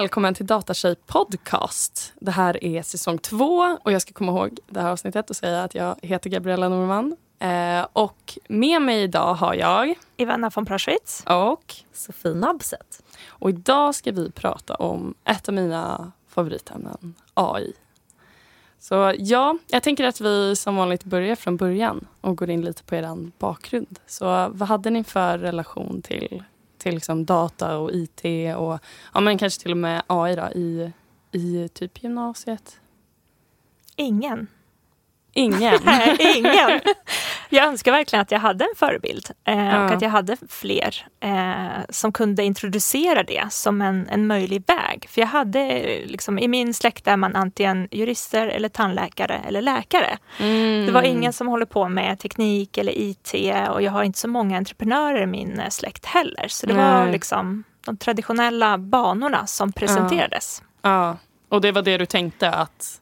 Välkommen till Datatjej podcast. Det här är säsong två och jag ska komma ihåg det här avsnittet och säga att jag heter Gabriella Norman. Eh, och med mig idag har jag Ivana von Proschwitz och Sofie Nabset. Och idag ska vi prata om ett av mina favoritämnen, AI. Så ja, jag tänker att vi som vanligt börjar från början och går in lite på er bakgrund. Så vad hade ni för relation till, till liksom data och IT och ja, men kanske till och med AI då, i, i typ gymnasiet? Ingen. Ingen? Ingen. Jag önskar verkligen att jag hade en förebild eh, och att jag hade fler eh, som kunde introducera det som en, en möjlig väg. För jag hade, liksom, i min släkt är man antingen jurister eller tandläkare eller läkare. Mm. Det var ingen som håller på med teknik eller IT och jag har inte så många entreprenörer i min släkt heller. Så det Nej. var liksom de traditionella banorna som presenterades. Ja. ja. Och det var det du tänkte att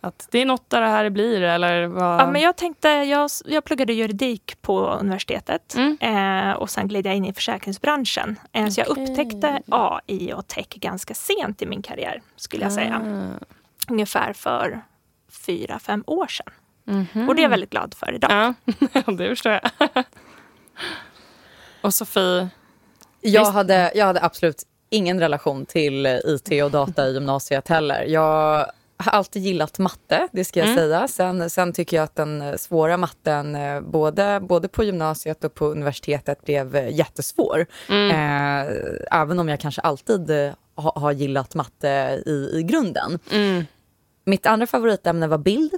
att det är något där det här blir? Eller vad? Ja, men jag tänkte, jag, jag pluggade juridik på universitetet mm. eh, och sen gled jag in i försäkringsbranschen. Eh, okay. Så jag upptäckte AI och tech ganska sent i min karriär, skulle jag säga. Ah. Ungefär för fyra, fem år sedan. Mm -hmm. Och det är jag väldigt glad för idag. Ja, det förstår jag. och Sofie? Jag hade, jag hade absolut ingen relation till IT och data i gymnasiet heller. Jag har alltid gillat matte, det ska jag mm. säga. Sen, sen tycker jag att den eh, svåra matten, eh, både, både på gymnasiet och på universitetet, blev eh, jättesvår. Mm. Eh, även om jag kanske alltid ha, har gillat matte i, i grunden. Mm. Mitt andra favoritämne var bild.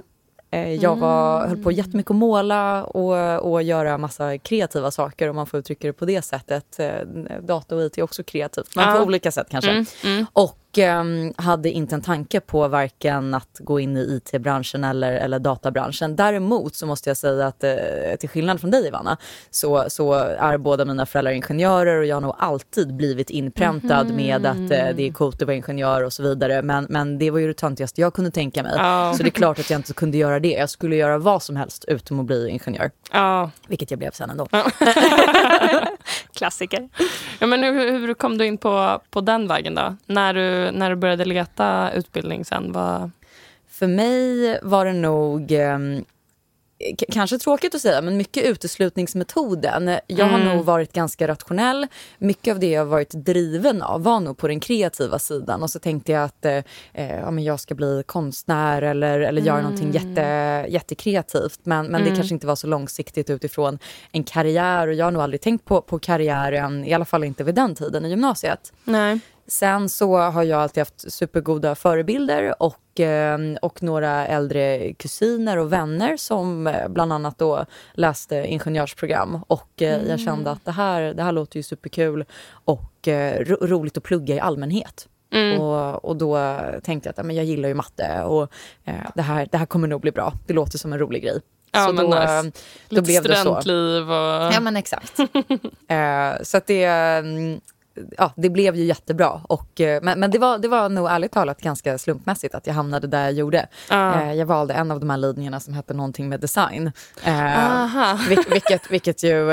Eh, jag var, mm. höll på jättemycket att måla och, och göra massa kreativa saker om man får uttrycka det på det sättet. Data och IT är också kreativt, men ja. på olika sätt kanske. Mm. Mm. Och och um, hade inte en tanke på varken att gå in i it-branschen eller, eller databranschen. Däremot så måste jag säga att uh, till skillnad från dig Ivana så, så är båda mina föräldrar ingenjörer och jag har nog alltid blivit inpräntad mm med att uh, det är coolt att vara ingenjör och så vidare. Men, men det var ju det töntigaste jag kunde tänka mig. Oh. Så det är klart att jag inte kunde göra det. Jag skulle göra vad som helst utom att bli ingenjör. Oh. Vilket jag blev sen ändå. Oh. Klassiker. Ja, men hur, hur kom du in på, på den vägen då? När du när du började leta utbildning sen? Vad... För mig var det nog um, kanske tråkigt att säga, men mycket uteslutningsmetoden. Jag har mm. nog varit ganska rationell. Mycket av det jag varit driven av var nog på den kreativa sidan. Och så tänkte jag att eh, ja, men jag ska bli konstnär eller, eller göra mm. någonting jätte, jättekreativt. Men, men mm. det kanske inte var så långsiktigt utifrån en karriär. Och jag har nog aldrig tänkt på, på karriären, i alla fall inte vid den tiden i gymnasiet. Nej. Sen så har jag alltid haft supergoda förebilder och, eh, och några äldre kusiner och vänner som eh, bland annat då läste ingenjörsprogram. Och mm. jag kände att det här, det här låter ju superkul och ro roligt att plugga i allmänhet. Mm. Och, och då tänkte jag att men jag gillar ju matte och eh, det, här, det här kommer nog bli bra. Det låter som en rolig grej. Ja, så men då, nice. då Lite blev studentliv och... Ja men exakt. eh, så att det, mm, ja, det blev ju jättebra. Och, eh, men men det, var, det var nog ärligt talat ganska slumpmässigt att jag hamnade där jag gjorde. Eh, jag valde en av de här linjerna som hette någonting med design. Eh, vilket, vilket ju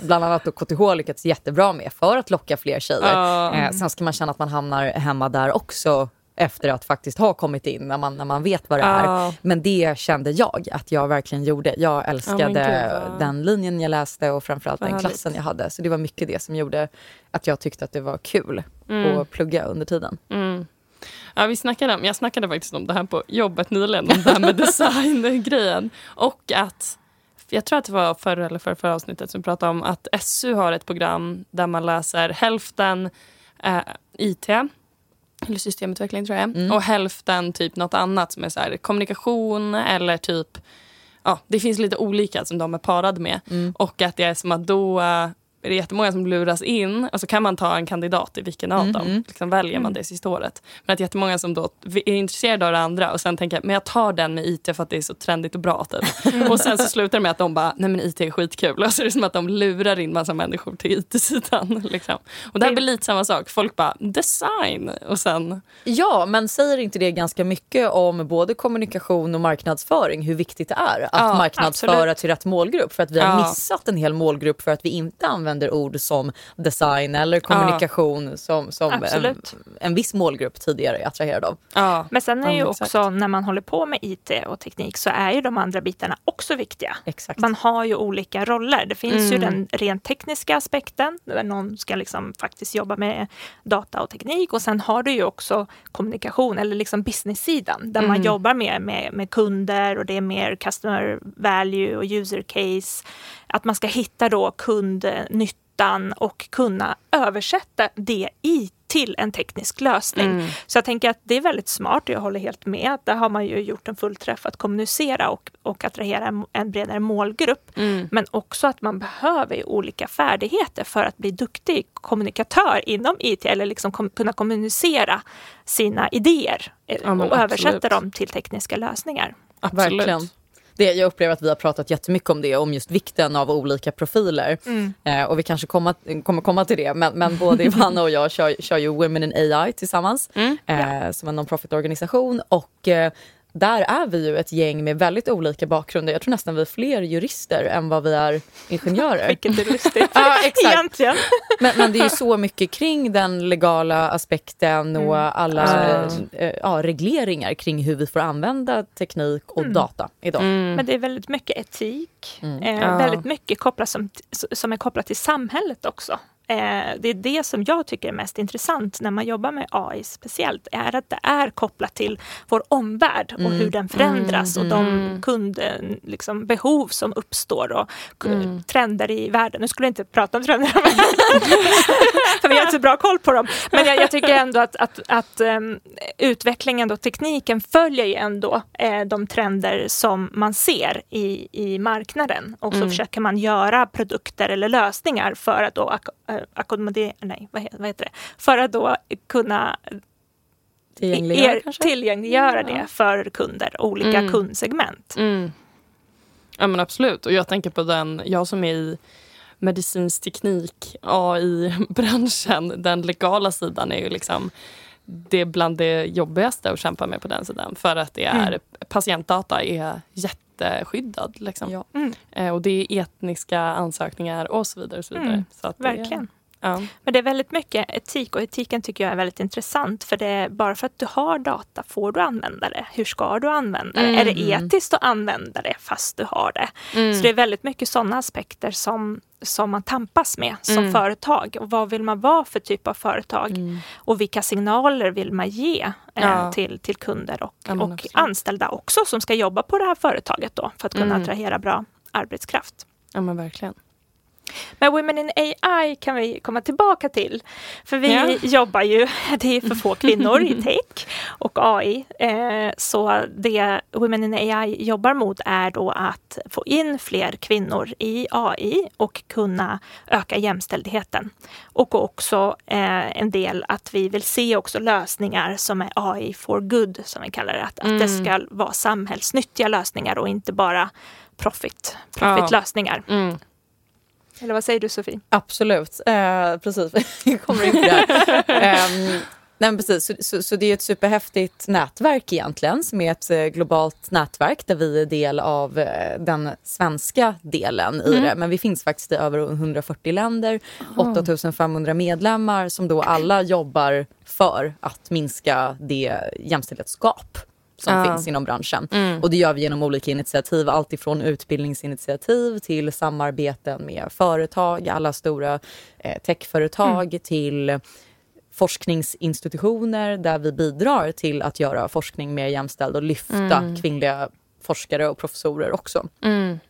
bland annat KTH lyckats jättebra med för att locka fler tjejer. Uh. sen ska man känna att man hamnar hemma där också efter att faktiskt ha kommit in när man, när man vet vad det är. Oh. Men det kände jag att jag verkligen gjorde. Jag älskade oh den linjen jag läste och framförallt den klassen jag hade. Så det var mycket det som gjorde att jag tyckte att det var kul mm. att plugga under tiden. Mm. Ja, vi snackade om, jag snackade faktiskt om det här på jobbet nyligen, om det här med design-grejen. Och att, jag tror att det var förra eller förra, förra avsnittet som pratade om att SU har ett program där man läser hälften eh, IT eller systemutveckling tror jag. Mm. Och hälften typ något annat som är så här, kommunikation eller typ Ja, det finns lite olika som de är parade med. Mm. Och att det är som att då är det jättemånga som luras in och så kan man ta en kandidat i vilken av mm, dem. Liksom väljer man mm. det sista året. Men att jättemånga som då är intresserade av det andra och sen tänker men jag tar den med IT för att det är så trendigt och bra. Typ. och sen så slutar det med att de bara, nej men IT är skitkul. Och så är det som att de lurar in massa människor till IT-sidan. Liksom. Och det här blir lite samma sak. Folk bara, design. Och sen... Ja, men säger inte det ganska mycket om både kommunikation och marknadsföring, hur viktigt det är att ja, marknadsföra absolut. till rätt målgrupp? För att vi har ja. missat en hel målgrupp för att vi inte använder använder ord som design eller kommunikation ja. som, som en, en viss målgrupp tidigare är attraherad av. Ja. Men sen är ju också när man håller på med IT och teknik så är ju de andra bitarna också viktiga. Exakt. Man har ju olika roller. Det finns mm. ju den rent tekniska aspekten där någon ska liksom faktiskt jobba med data och teknik och sen har du ju också kommunikation eller liksom business-sidan där mm. man jobbar mer med, med kunder och det är mer customer value och user case. Att man ska hitta då kundnyttan och kunna översätta det i till en teknisk lösning. Mm. Så jag tänker att det är väldigt smart och jag håller helt med. Där har man ju gjort en fullträff att kommunicera och, och attrahera en, en bredare målgrupp. Mm. Men också att man behöver olika färdigheter för att bli duktig kommunikatör inom IT eller liksom kom, kunna kommunicera sina idéer eh, ja, och översätta dem till tekniska lösningar. Absolut. Verkligen det, jag upplever att vi har pratat jättemycket om det, om just vikten av olika profiler. Mm. Eh, och vi kanske komma, kommer komma till det, men, men både Ivana och jag kör, kör ju Women in AI tillsammans, mm. eh, som en non-profit-organisation. Och eh, där är vi ju ett gäng med väldigt olika bakgrunder. Jag tror nästan vi är fler jurister än vad vi är ingenjörer. Vilket är lustigt ja, exakt. egentligen. Men, men, det är ju så mycket kring den legala aspekten och mm. alla mm. äh, ja, regleringar kring hur vi får använda teknik och mm. data idag. Mm. Men det är väldigt mycket etik, mm. eh, ja. väldigt mycket kopplat som, som är kopplat till samhället också. Eh, det är det som jag tycker är mest intressant när man jobbar med AI speciellt, är att det är kopplat till vår omvärld och mm. hur den förändras mm. och de mm. kundbehov liksom, behov som uppstår och mm. trender i världen. Nu skulle jag inte prata om trender, för vi har inte så bra koll på dem. Men jag, jag tycker ändå att, att, att um, utvecklingen och tekniken följer ju ändå uh, de trender som man ser i, i marknaden och så mm. försöker man göra produkter eller lösningar för att då ackommodera, nej vad heter, vad heter det, för att då kunna tillgängliggöra, er, tillgängliggöra ja. det för kunder, olika mm. kundsegment. Mm. Ja men absolut, och jag tänker på den, jag som är i medicinsk teknik, AI-branschen, den legala sidan är ju liksom det är bland det jobbigaste att kämpa med på den sidan. För att det är, mm. patientdata är jätteskyddad. Liksom. Ja. Mm. Eh, och det är etniska ansökningar och så vidare. Och så vidare. Mm. Så Verkligen. Ja. Men det är väldigt mycket etik och etiken tycker jag är väldigt intressant för det är bara för att du har data får du använda det. Hur ska du använda det? Mm. Är det etiskt att använda det fast du har det? Mm. Så det är väldigt mycket sådana aspekter som, som man tampas med som mm. företag. Och vad vill man vara för typ av företag? Mm. Och vilka signaler vill man ge eh, ja. till, till kunder och, ja, och anställda också som ska jobba på det här företaget då för att kunna mm. attrahera bra arbetskraft. Ja men verkligen. Men Women in AI kan vi komma tillbaka till. För vi ja. jobbar ju, det är för få kvinnor i tech och AI. Eh, så det Women in AI jobbar mot är då att få in fler kvinnor i AI och kunna öka jämställdheten. Och också eh, en del att vi vill se också lösningar som är AI for good, som vi kallar det. Att, mm. att det mm. ska vara samhällsnyttiga lösningar och inte bara profit, profitlösningar. Ja. Mm. Eller vad säger du Sofie? Absolut, eh, precis. Vi kommer in på det um, nej, precis. Så, så, så, det är ett superhäftigt nätverk egentligen som är ett eh, globalt nätverk där vi är del av eh, den svenska delen mm. i det. Men vi finns faktiskt i över 140 länder, oh. 8500 medlemmar som då alla jobbar för att minska det jämställdhetsgap som ja. finns inom branschen. Mm. Och det gör vi genom olika initiativ, alltifrån utbildningsinitiativ till samarbeten med företag, alla stora eh, techföretag mm. till forskningsinstitutioner där vi bidrar till att göra forskning mer jämställd och lyfta mm. kvinnliga forskare och professorer också. Mm.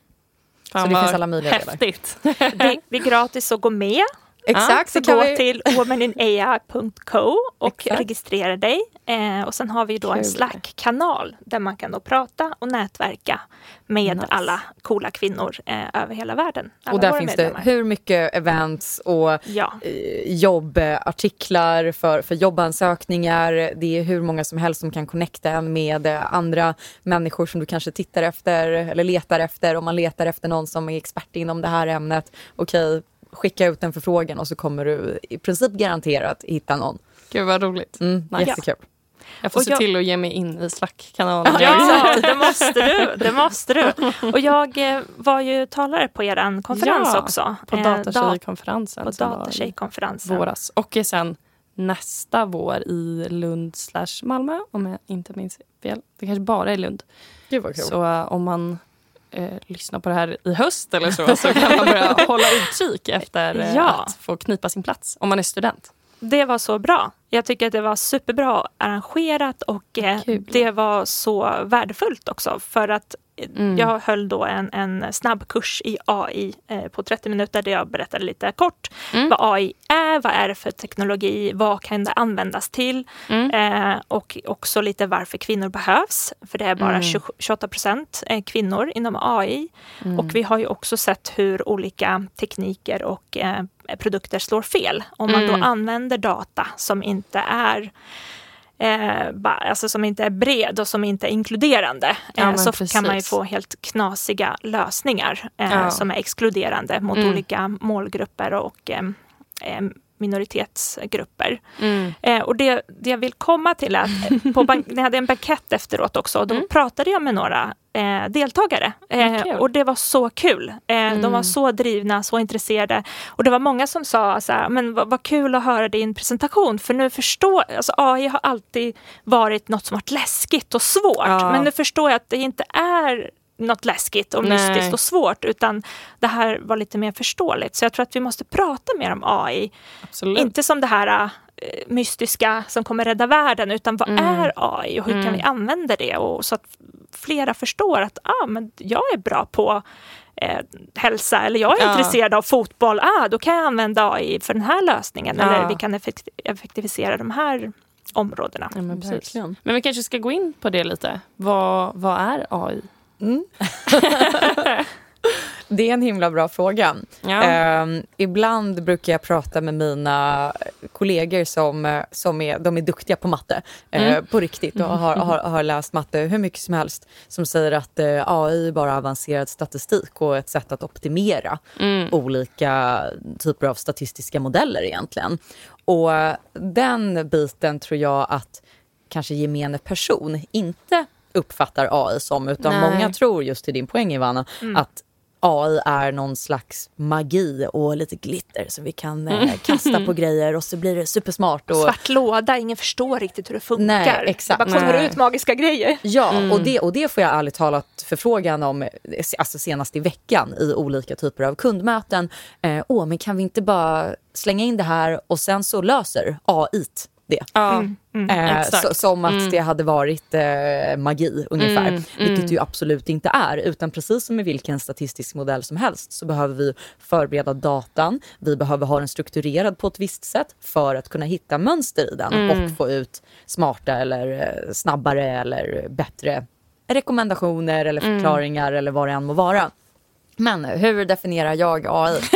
så det finns alla möjliga Häftigt. det, det är gratis att gå med Exakt. Så gå vi... till womaninai.co och Exakt. registrera dig. Eh, och sen har vi då Kul. en Slack-kanal där man kan då prata och nätverka med nice. alla coola kvinnor eh, över hela världen. och där finns medlemmar. det hur mycket events och ja. eh, jobbartiklar för, för jobbansökningar. Det är hur många som helst som kan connecta en med andra människor som du kanske tittar efter eller letar efter. Om man letar efter någon som är expert inom det här ämnet. Okej, skicka ut en förfrågan och så kommer du i princip garanterat hitta någon. Gud vad roligt. Mm, nice. Jättekul. Jag får Och se jag- till att ge mig in i Slack-kanalen. Ja, det måste du. Det måste du. Och jag eh, var ju talare på er konferens Ja, också. På Eh, dat- datatjejkonferensen. På datatjejkonferensen. våras. Och sen nästa vår i Lund slash Malmö om jag inte minns fel. Det kanske bara är Lund. Gud vad kul. Så eh, om man eh, lyssnar på det här i höst eller så, så kan man börja hålla utkik efter eh, Ja. att få knipa sin plats om man är student. Det var så bra. Jag tycker att det var superbra arrangerat och eh, det var så värdefullt också för att eh, Mm. jag höll då en, en snabbkurs i AI eh, på 30 minuter där jag berättade lite kort Mm. vad AI är, vad är det för teknologi, vad kan det användas till Mm. eh, och också lite varför kvinnor behövs. För det är bara Mm. 20, 28 procent eh, kvinnor inom AI. Mm. Och vi har ju också sett hur olika tekniker och eh, produkter slår fel. Om man Mm. då använder data som inte är Eh, ba, alltså som inte är bred och som inte är inkluderande Ja, eh, men så precis. kan man ju få helt knasiga lösningar eh, Ja. som är exkluderande mot Mm. olika målgrupper och eh, eh, minoritetsgrupper. Mm. Eh, och det, det jag vill komma till är att på bank, jag hade en bankett efteråt också och då Mm. pratade jag med några eh, deltagare. Eh, och det var så kul. Eh, De Mm. var så drivna, så intresserade. Och det var många som sa så här, men vad, vad kul att höra din presentation för nu förstår alltså AI har alltid varit något som varit läskigt och svårt. Ja. Men nu förstår jag att det inte är något läskigt och Nej. mystiskt och svårt utan det här var lite mer förståeligt. Så jag tror att vi måste prata mer om AI Absolut. inte som det här eh, mystiska som kommer rädda världen, utan vad Mm. är AI och hur kan Mm. vi använda det? Och så att flera förstår att ah, men jag är bra på eh, hälsa eller jag är Ja. intresserad av fotboll. Ah, då kan jag använda AI för den här lösningen. Ja. Eller vi kan effekt- effektivisera de här områdena. Ja, men, men vi kanske ska gå in på det lite. Vad, vad är AI? Mm. det är en himla bra fråga. Ja. Ehm, ibland brukar jag prata med mina kollegor som, eh, som är, de är duktiga på matte, eh, Mm. på riktigt och har, har, har läst matte hur mycket som helst, som säger att eh, AI är bara avancerad statistik och ett sätt att optimera Mm. olika typer av statistiska modeller egentligen. Och eh, den biten tror jag att kanske gemene person inte uppfattar AI som, utan Nej. många tror just till din poäng Ivana, att AI är någon slags magi och lite glitter så vi kan eh, kasta på grejer och så blir det supersmart. Och, Svart låda, ingen förstår riktigt hur det funkar. Nej, exakt. Det bara kommer Nej. ut magiska grejer. Ja, och, det, och det får jag ärligt talat förfrågan om eh, alltså senast i veckan i olika typer av kundmöten. Eh, Åh, men kan vi inte bara slänga in det här och sen så löser AI det? ja. Mm, mm. Eh, exakt. så, som att Mm. det hade varit eh, magi ungefär, Mm, vilket mm. ju absolut inte är. Utan precis som med vilken statistisk modell som helst så behöver vi förbereda datan. Vi behöver ha den strukturerad på ett visst sätt för att kunna hitta mönster i den Mm. och få ut smarta eller eh, snabbare eller bättre rekommendationer eller Mm. förklaringar eller vad det än må vara. Men hur definierar jag AI?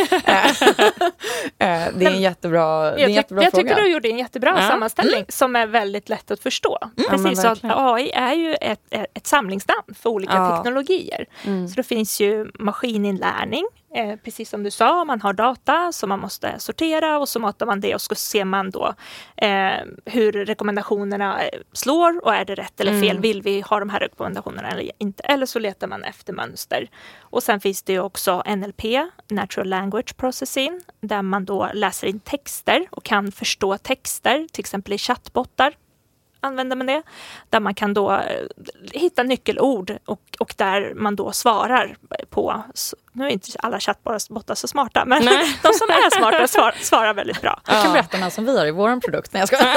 Eh, eh, det är en jättebra, det är en Jag, jättebra jag fråga. tycker du gjorde en jättebra Ja. sammanställning som är väldigt lätt att förstå. Ja, men Precis så att. AI är ju ett, ett, ett samlingsnamn för olika Ja. teknologier. Mm. Så det finns ju maskininlärning, eh, precis som du sa, man har data som man måste sortera och så matar man det och så ser man då eh, hur rekommendationerna eh, slår och är det rätt eller fel? Mm. Vill vi ha de här rekommendationerna eller inte? Eller så letar man efter mönster. Och sen finns det ju också NLP, Natural Language Processing, där man då läser in texter och kan förstå texter, till exempel i chattbottar använder man det. Där man kan då eh, hitta nyckelord och, och där man då svarar på, nu är inte alla chattbottar så smarta, men Nej. de som är smarta svar, svarar väldigt bra. Jag kan berätta något som vi har i vår produkt. Nej, jag skojar.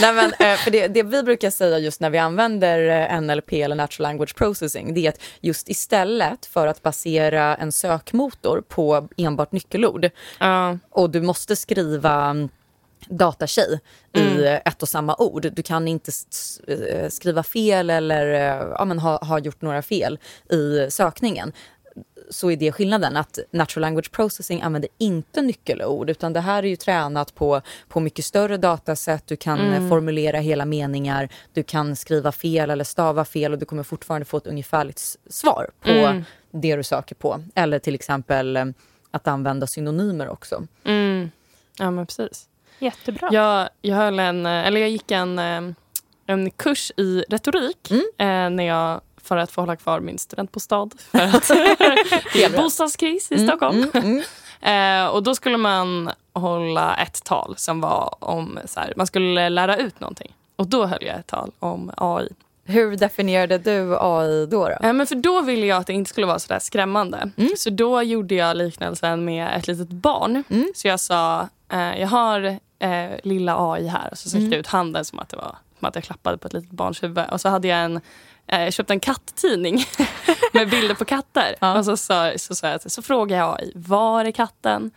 Nej, men, eh, för det, det vi brukar säga just när vi använder eh, NLP eller Natural Language Processing det är att just istället för att basera en sökmotor på enbart nyckelord Ja. och du måste skriva mm, datatjej i ett och samma ord. Du kan inte eh, skriva fel eller ja, men ha, ha gjort några fel i sökningen så är det skillnaden att natural language processing använder inte nyckelord utan det här är ju tränat på, på mycket större datasätt. Du kan eh, formulera hela meningar, du kan skriva fel eller stava fel och du kommer fortfarande få ett ungefärligt svar på Mm. det du söker på. Eller till exempel eh, att använda synonymer också. Mm. Ja, men precis. Jättebra. Jag, jag, höll en, eller jag gick en, eh, en kurs i retorik Mm. eh, när jag, för att få hålla kvar min studentbostad. För att det är bostadskris i Stockholm. Mm, mm. Eh, och då skulle man hålla ett tal som var om så här, man skulle lära ut någonting. Och då höll jag ett tal om AI. Hur definierade du AI då? då? Eh, men för då ville jag att det inte skulle vara så där skrämmande. Mm. Så då gjorde jag liknelsen med ett litet barn. Mm. Så jag sa, eh, jag har eh, lilla AI här. Och så sträckte Mm. jag ut handen som att, det var, som att jag klappade på ett litet barns huvud. Och så hade jag en, eh, köpte en katttidning med bilder på katter. Ja. Och så, så, så, så, så frågade jag AI, var är katten?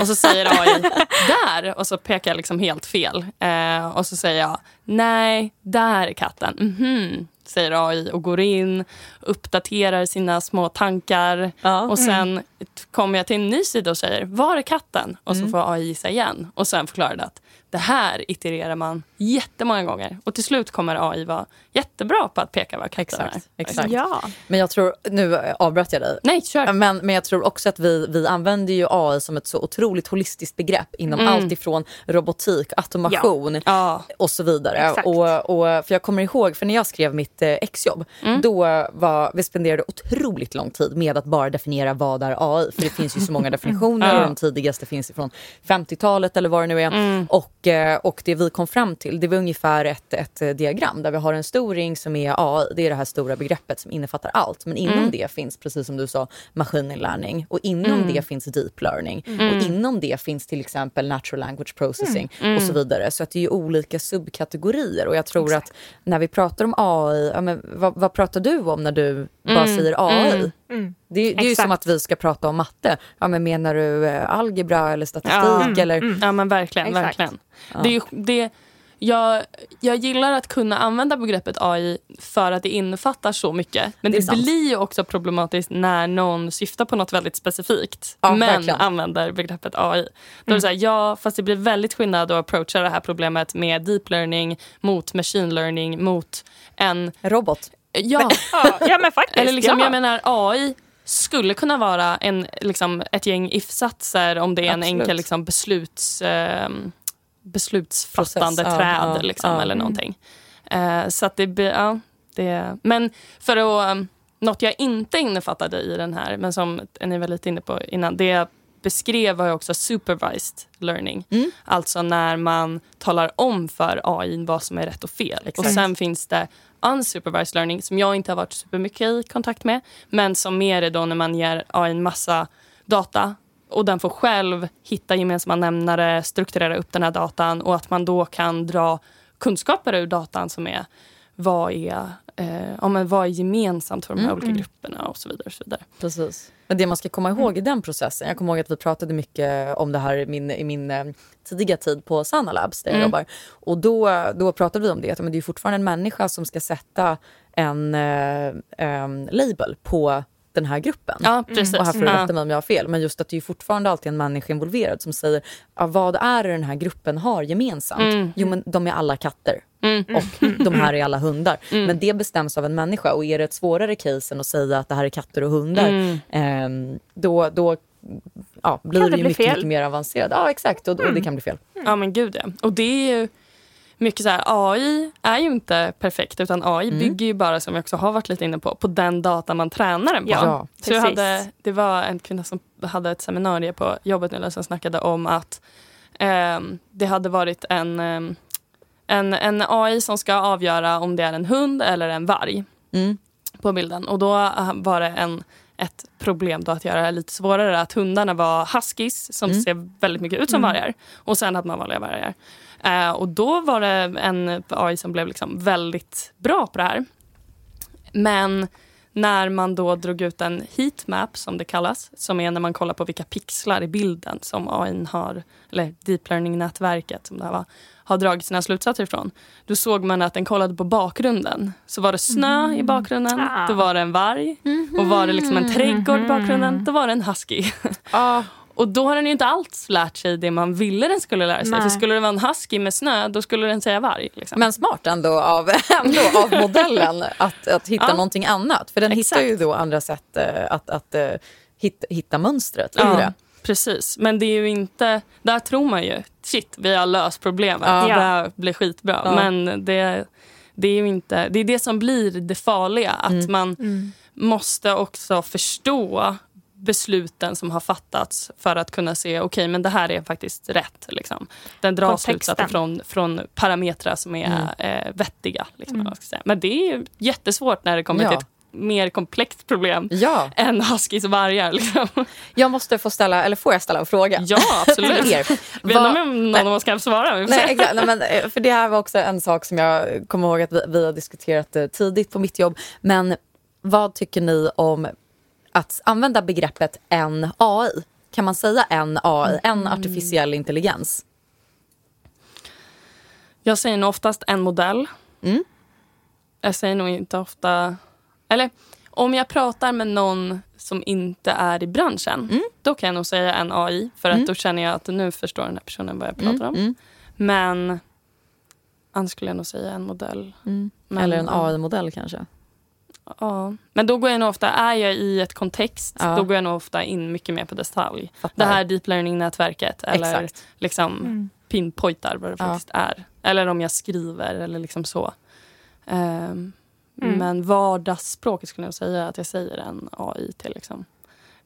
Och så säger AI där och så pekar jag liksom helt fel. Eh, och så säger jag nej, där är katten. Mhm, säger AI och går in, uppdaterar sina små tankar. Ja. Och sen t- kommer jag till en ny sida och säger var är katten? Och så får AI gissa igen. Och sen förklarar det att det här itererar man jättemånga gånger. Och till slut kommer AI vara jättebra på att peka var katten är. Exakt, exakt. Ja. Men jag tror, nu avbröt jag dig. Nej, kör. Men, men jag tror också att vi, vi använder ju AI som ett så otroligt holistiskt begrepp inom Mm. allt ifrån robotik, automation Ja. och så vidare. Exakt. Och, och, för jag kommer ihåg, för när jag skrev mitt eh, exjobb, Mm. då var, vi spenderade otroligt lång tid med att bara definiera vad är AI. För det finns ju så många definitioner Ja. och den tidigaste finns ifrån 50-talet eller vad det nu är. Mm. Och, och det vi kom fram till, det var ungefär ett, ett eh, diagram där vi har en stor ring som är AI, det är det här stora begreppet som innefattar allt. Men inom Mm. det finns, precis som du sa, maskininlärning och inom det finns deep learning Mm. och inom det finns till exempel natural language processing Mm. och så vidare. Så att det är olika subkategorier och jag tror att när vi pratar om AI, ja, men vad, vad pratar du om när du bara säger AI? Mm. Det, det är ju som att vi ska prata om matte. Ja, men menar du eh, algebra eller statistik? Ja. Eller, Ja men verkligen. Exakt. verkligen. Det är, ju- det, jag, jag gillar att kunna använda begreppet AI för att det innefattar så mycket. Men Det det, blir ju också problematiskt när någon syftar på något väldigt specifikt Ja, men verkligen. använder begreppet AI. Då är det så här, ja, fast det blir väldigt skillnad att approacha det här problemet med deep learning mot machine learning mot en... Robot. Ja, Ja, ja, men faktiskt. eller liksom, ja. jag menar AI skulle kunna vara en, liksom, ett gäng if-satser om det är en Absolut. enkel liksom, besluts, eh, beslutsfattande Process, träd ja, liksom, ja. eller någonting. Eh, så att det, ja, det... Men för att... Um, något jag inte innefattade i den här, men som ni var lite inne på innan, det jag beskrev var ju också supervised learning. Mm. Alltså när man talar om för AI vad som är rätt och fel. Och Exakt. sen finns det unsupervised learning som jag inte har varit supermycket i kontakt med. Men som mer är då när man ger AI en massa data och den får själv hitta gemensamma nämnare, strukturera upp den här datan och att man då kan dra kunskaper ur datan som är vad är, eh, ja, men vad är gemensamt för de här olika grupperna och så vidare. Och så vidare. Precis. Men det man ska komma ihåg i den processen, jag kommer ihåg att vi pratade mycket om det här i min, i min eh, tidiga tid på Sana Labs där jag Mm. jobbar. Och då, då pratade vi om det, att men det är fortfarande en människa som ska sätta en eh, em, label på den här gruppen. Ja, precis. Och här får du Ja. rätta mig om jag har fel. Men just att det är fortfarande alltid en människa involverad som säger ja, vad är det den här gruppen har gemensamt? Mm. Jo men de är alla katter. Mm. Och de här är alla hundar. Men det bestäms av en människa. Och är det ett svårare case än att säga att det här är katter och hundar, Mm. ehm, då, då ja, blir Kan det, det mycket, mycket mer avancerat. Ja exakt, och, och det kan bli fel. Ja men gud ja. Och det är ju mycket så här, AI är ju inte perfekt utan AI Mm. bygger ju bara, som jag också har varit lite inne på, på den data man tränar den på. Ja, så jag precis. hade, det var en kvinna som hade ett seminarium på jobbet nu som snackade om att ehm, det hade varit en, ehm, en, en AI som ska avgöra om det är en hund eller en varg Mm. på bilden. Och då eh, var det en, ett problem då att göra det lite svårare. Att hundarna var huskies som Mm. ser väldigt mycket ut som vargar. Och sen hade man vanliga vargar. Eh, och då var det en AI som blev liksom väldigt bra på det här. Men när man då drog ut en heatmap som det kallas, som är när man kollar på vilka pixlar i bilden som AI har, eller deep learning-nätverket som det här var, har dragit sina slutsatser ifrån. Då såg man att den kollade på bakgrunden. Så var det snö i bakgrunden, Ah. då var det en varg. Och var det liksom en trädgård i bakgrunden, då var det en husky. Ah, Och då har den ju inte alls lärt sig det man ville den skulle lära sig. Nej. För skulle det vara en husky med snö, då skulle den säga varg. Liksom. men smart ändå av, ändå av modellen att, att hitta Ja. någonting annat. För den Exakt. hittar ju då andra sätt eh, att, att eh, hitta, hitta mönstret i Ja. det. Precis, men det är ju inte... Där tror man ju, shit, vi har löst problemet. Ja. Det här blir skitbra. Ja. Men det, det är inte... Det är det som blir det farliga. Att Mm. man måste också förstå besluten som har fattats för att kunna se okej men det här är faktiskt rätt. Liksom. Den drar slutsatser från, från parametrar som är Mm. eh, vettiga. Liksom, säga. Men det är ju jättesvårt när det kommer Ja. till ett mer komplext problem Ja, än huskies och vargar. Liksom. jag måste få ställa, eller får jag ställa en fråga? Ja, absolut. Er. Vet inte om någon av oss kan svara. Nej, exakt. Nej, men, eh, för det här var också en sak som jag kommer ihåg att vi, vi har diskuterat eh, tidigt på mitt jobb. Men vad tycker ni om att använda begreppet en AI? Kan man säga en AI, en artificiell intelligens? Jag säger nog oftast en modell. Mm. Jag säger nog inte ofta... Eller om jag pratar med någon som inte är i branschen, Mm. då kan jag nog säga en AI. För att då känner jag att nu förstår den här personen vad jag pratar om. Mm. Men annars skulle jag nog säga en modell. Men, Eller en. AI-modell kanske? Ja. Men då går jag nog ofta, är jag i ett kontext, Ja. då går jag nog ofta in mycket mer på detalj. Fattar. Det här deep learning-nätverket. Eller Exakt. liksom pinpointar vad det Ja. faktiskt är. Eller om jag skriver eller liksom så. Ehm, Mm. Men vardagsspråket skulle jag säga att jag säger en AI till liksom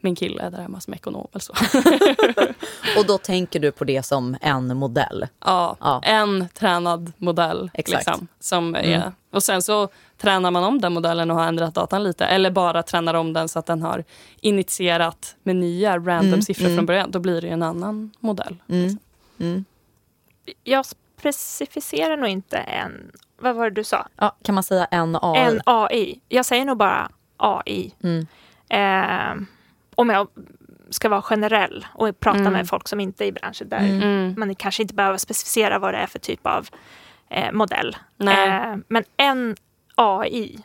min kille där hemma som ekonom. Eller så. Och då tänker du på det som en modell? ja, Ja. En tränad modell. Exakt. Liksom, som Mm. är, och sen så tränar man om den modellen och har ändrat datan lite. Eller bara tränar om den så att den har initierat med nya random Mm, siffror mm. från början. Då blir det ju en annan modell. Mm. Mm. Jag specificerar nog inte en... Vad var det du sa? Ja, kan man säga en AI? En AI. Jag säger nog bara AI. Mm. Eh, om jag ska vara generell och prata Mm. med folk som inte är i branschen där Mm. man kanske inte behöver specificera vad det är för typ av eh, modell. Nej. Eh, men en AI,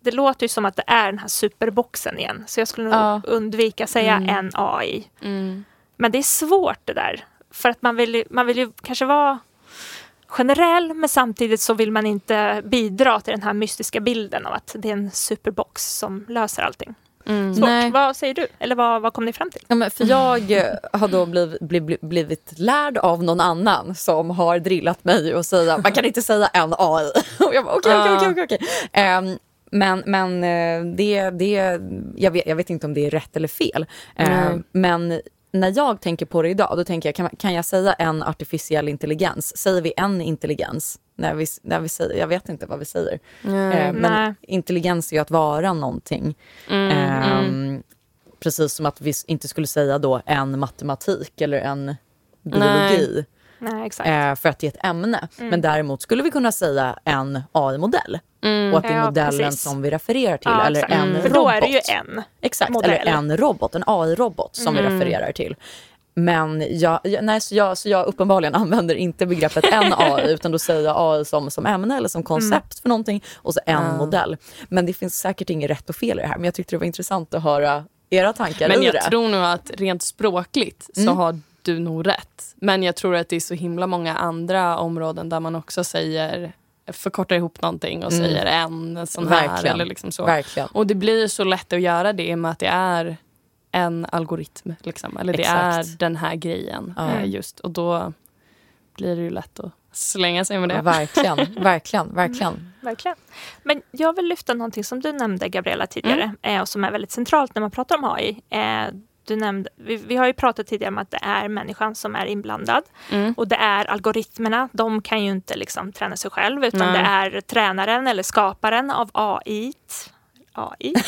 det låter ju som att det är den här superboxen igen. Så jag skulle nog Ja. undvika att säga Mm. en AI. Mm. Men det är svårt det där. För att man vill, man vill ju kanske vara generell men samtidigt så vill man inte bidra till den här mystiska bilden av att det är en superbox som löser allting. Mm. Svårt. Nej. Vad säger du? Eller vad, vad kom ni fram till? Ja, men för jag eh, har då blivit, blivit, blivit lärd av någon annan som har drillat mig och säga man kan inte säga en AI. Och jag bara okej, okej, okej, okej, okej. Ehm, Men, men eh, det, det, jag, vet, jag vet inte om det är rätt eller fel. Ehm, Nej. Men när jag tänker på det idag, då tänker jag kan, kan jag säga en artificiell intelligens? Säger vi en intelligens? När vi, när vi säger, jag vet inte vad vi säger. Mm. Ehm, men Nej. intelligens är ju att vara någonting. Mm. Mm. Ehm, Precis som att vi inte skulle säga då en matematik eller en biologi Nej, exakt. eh, för att det är ett ämne. Men däremot skulle vi kunna säga en AI-modell och att det är Ja, modellen precis. som vi refererar till. Ja, eller exakt. en Mm. För robot. då är det ju en. Exakt, modell. eller en robot, en AI-robot som vi refererar till. Men jag, jag, nej, så, jag, så jag uppenbarligen använder inte begreppet en AI utan då säger jag AI som, som ämne eller som koncept för någonting och så en modell. Men det finns säkert inget rätt och fel i det här men jag tyckte det var intressant att höra era tankar Men jag det. tror nog att rent språkligt så Mm. har du nog rätt. Men jag tror att det är så himla många andra områden där man också säger förkortar ihop någonting och Mm. säger en sån här. Verkligen. Eller liksom så. Verkligen. Och det blir så lätt att göra det i och med att det är en algoritm. Liksom. Eller det Exakt. är den här grejen. Ja. eh, just Och då blir det ju lätt att slänga sig med det. Ja, verkligen, verkligen, verkligen. Verkligen. Men jag vill lyfta någonting som du nämnde, Gabriella, tidigare eh, och som är väldigt centralt när man pratar om AI. Eh, du nämnde, vi, vi har ju pratat tidigare om att det är människan som är inblandad Mm. och det är algoritmerna. De kan ju inte liksom träna sig själv utan det är tränaren eller skaparen av AI. AI.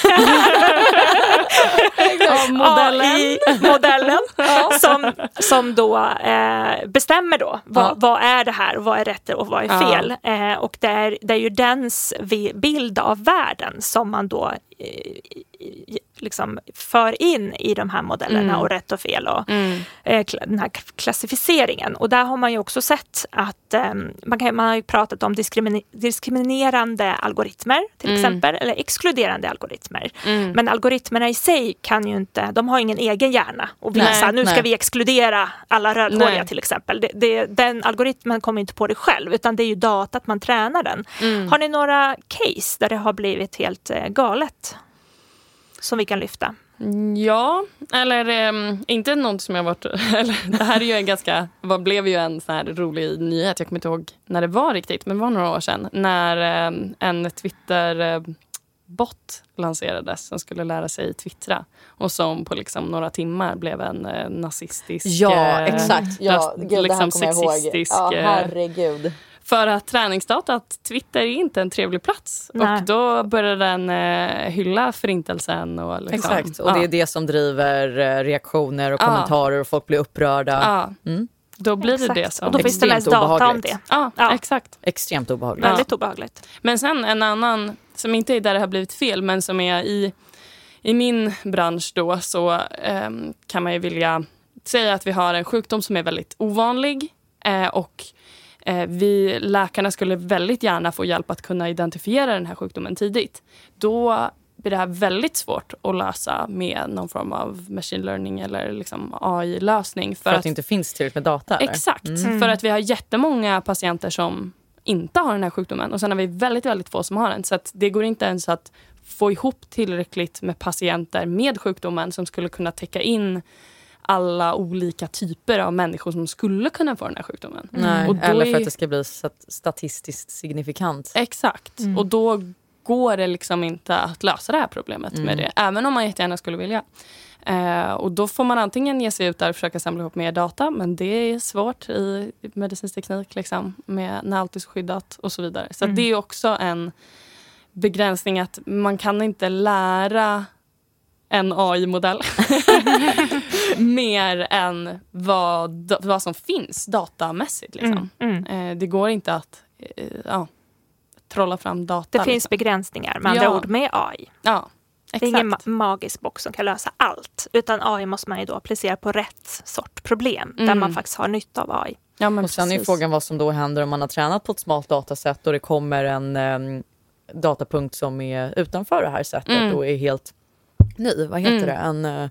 Ja, modellen. AI-modellen som, som då eh, bestämmer då vad, Ja. vad är det här och vad är rätt och vad är Ja. fel. Eh, och det är, det är ju dens bild av världen som man då eh, liksom för in i de här modellerna Mm. och rätt och fel och Mm. eh, den här klassificeringen. Och där har man ju också sett att eh, man, kan, man har ju pratat om diskrimine- diskriminerande algoritmer till Mm. exempel, eller exkluderande algoritmer. Mm. Men algoritmerna i sig kan ju inte, de har ingen egen hjärna och visa Nej, nu ska nej. vi exkludera alla rödhåriga till exempel. Det, det, den algoritmen kommer inte på det själv utan det är ju datat man tränar den. Mm. Har ni några case där det har blivit helt eh, galet? Som vi kan lyfta? Ja, eller um, inte något som jag varit... Eller, det här är ju en ganska, vad blev ju en sån här rolig nyhet. Jag kommer inte ihåg när det var riktigt, men det var några år sedan. När um, en Twitter-bot lanserades som skulle lära sig twittra. Och som på liksom några timmar blev en uh, nazistisk... Ja, exakt. Ja, rast, gud, liksom det här kommer jag ihåg. Ja, herregud. För att träningsdata att Twitter är inte en trevlig plats. Nej. Och då börjar den eh, hylla förintelsen. Och liksom, Exakt, och ja. det är det som driver eh, reaktioner och kommentarer och folk blir upprörda. Ja. Mm. Då blir exakt. det det som... Och då finns det mest data om det. Ja, ja. exakt. Extremt obehagligt. Väldigt obehagligt. Men sen en annan, som inte är där det har blivit fel, men som är i, i min bransch då, så eh, kan man ju vilja säga att vi har en sjukdom som är väldigt ovanlig eh, och vi läkarna skulle väldigt gärna få hjälp att kunna identifiera den här sjukdomen tidigt. Då blir det här väldigt svårt att lösa med någon form av machine learning eller liksom AI-lösning. För, för att, att det inte finns tillräckligt med data? Exakt, mm. för att vi har jättemånga patienter som inte har den här sjukdomen och sen har vi väldigt, väldigt få som har den. Så det går inte ens att få ihop tillräckligt med patienter med sjukdomen som skulle kunna täcka in alla olika typer av människor som skulle kunna få den här sjukdomen. Nej, eller för att det ska bli statistiskt signifikant. Exakt. Mm. Och då går det liksom inte att lösa det här problemet mm. med det. Även om man jättegärna skulle vilja. Eh, och då får man antingen ge sig ut där och försöka samla ihop mer data. Men det är svårt i medicinsk teknik liksom, med, när allt är så skyddat och så vidare. Så mm. det är också en begränsning att man kan inte lära en AI-modell. Mer än vad, vad som finns datamässigt. Liksom. Mm, mm. Eh, det går inte att eh, ja, trolla fram data. Det finns liksom. begränsningar med andra ja. ord med AI. Ja, exakt. Det är ingen ma magisk box som kan lösa allt. Utan AI måste man ju då applicera på rätt sort problem mm. där man faktiskt har nytta av AI. Ja, men och sen precis. är frågan vad som då händer om man har tränat på ett smalt datasätt och det kommer en um, datapunkt som är utanför det här sättet mm. och är helt ny. Vad heter mm. det? En... Uh,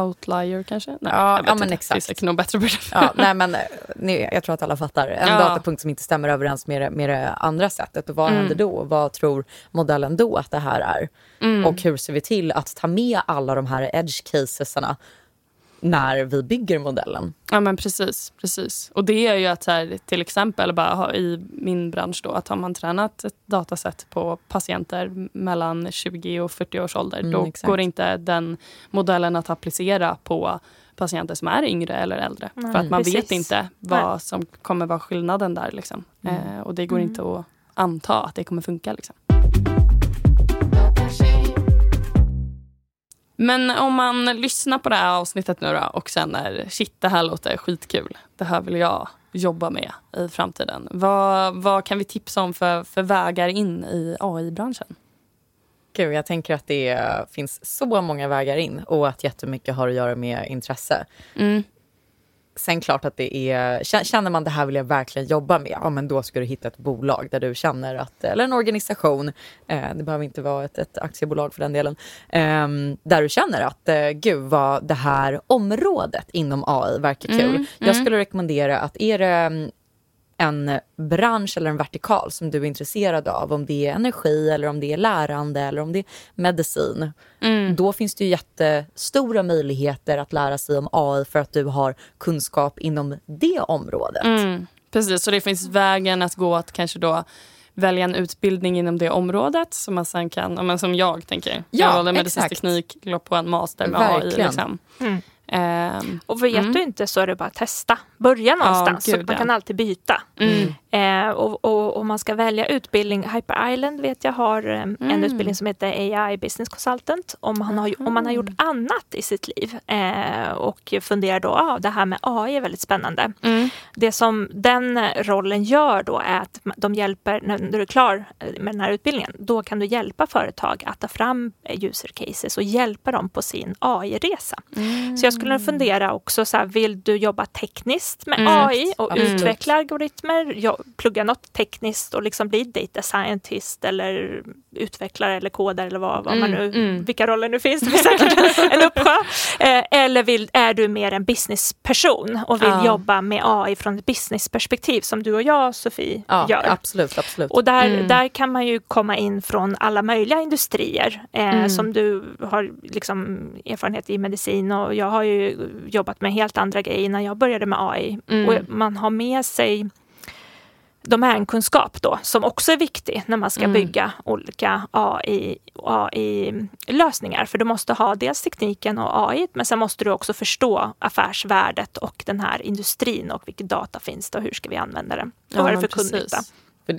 Outlier kanske? Nej, ja, ja men exakt. Finns det bättre ja, nej, men, nej, jag tror att alla fattar. En ja. datapunkt som inte stämmer överens med det, med det andra sättet. Och vad mm. händer då? Vad tror modellen då att det här är? Mm. Och hur ser vi till att ta med alla de här edge casesarna när vi bygger modellen. Ja men precis. precis. Och det är ju att här, till exempel bara i min bransch då att har man tränat ett dataset på patienter mellan 20 och 40 års ålder mm, då exakt. går inte den modellen att applicera på patienter som är yngre eller äldre. Nej, för att man precis. vet inte vad Nej. som kommer vara skillnaden där. Liksom. Mm. Eh, och det går mm. inte att anta att det kommer funka. Liksom. Men om man lyssnar på det här avsnittet nu då och känner shit, det här låter skitkul. Det här vill jag jobba med i framtiden. Vad, vad kan vi tipsa om för, för vägar in i AI-branschen? Gud, jag tänker att det finns så många vägar in och att jättemycket har att göra med intresse. Mm. Sen klart att det är, känner man det här vill jag verkligen jobba med, ja men då ska du hitta ett bolag där du känner att, eller en organisation, eh, det behöver inte vara ett, ett aktiebolag för den delen, eh, där du känner att eh, gud vad det här området inom AI verkar kul. Mm, jag mm. skulle rekommendera att är det en bransch eller en vertikal som du är intresserad av, om det är energi eller om det är lärande eller om det är medicin. Mm. Då finns det ju jättestora möjligheter att lära sig om AI för att du har kunskap inom det området. Mm. Precis, så det finns vägen att gå att kanske då välja en utbildning inom det området som man sen kan, men som jag tänker. Ja, jag valde medicinsk teknik, låg på en master med Verkligen. AI. Liksom. Mm. Um, och vet mm. du inte så är det bara att testa. Börja någonstans, ja, gud, så man kan alltid byta. Mm. Uh, och, och, och, man ska välja utbildning. Hyper Island vet jag har um, mm. en utbildning som heter AI Business Consultant. Om man har, om man har gjort annat i sitt liv uh, och funderar då, ah, det här med AI är väldigt spännande. Mm. Det som den rollen gör då är att de hjälper, när du är klar med den här utbildningen, då kan du hjälpa företag att ta fram user cases och hjälpa dem på sin AI-resa. Mm. Så jag skulle mm. fundera också, så här, vill du jobba tekniskt med mm. AI och mm. utveckla algoritmer? plugga något tekniskt och liksom bli data scientist eller utvecklare eller kodare eller vad, vad man mm, nu, mm. vilka roller nu finns. Det finns säkert en uppsjö. Eh, eller vill, är du mer en businessperson och vill ja. jobba med AI från ett businessperspektiv som du och jag Sofie ja, gör. Absolut, absolut. Och där, mm. där kan man ju komma in från alla möjliga industrier eh, mm. som du har liksom erfarenhet i medicin och jag har ju jobbat med helt andra grejer när jag började med AI. Mm. Och man har med sig domänkunskap då, som också är viktig när man ska mm. bygga olika AI-lösningar. AI För du måste ha dels tekniken och AI, men sen måste du också förstå affärsvärdet och den här industrin och vilken data finns det och hur ska vi använda den? Ja, vad är det för kundnytta?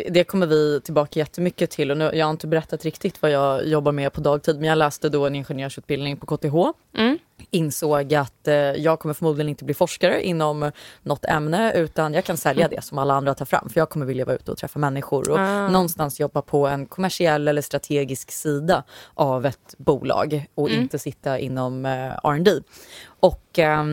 Det, kommer vi tillbaka jättemycket till. Och nu, jag har inte berättat riktigt vad jag jobbar med på dagtid men jag läste då en ingenjörsutbildning på KTH. Mm. Insåg att eh, jag kommer förmodligen inte bli forskare inom något ämne utan jag kan sälja mm. det som alla andra tar fram. För jag kommer vilja vara ute och träffa människor och mm. någonstans jobba på en kommersiell eller strategisk sida av ett bolag och mm. inte sitta inom eh, R&D. Och eh,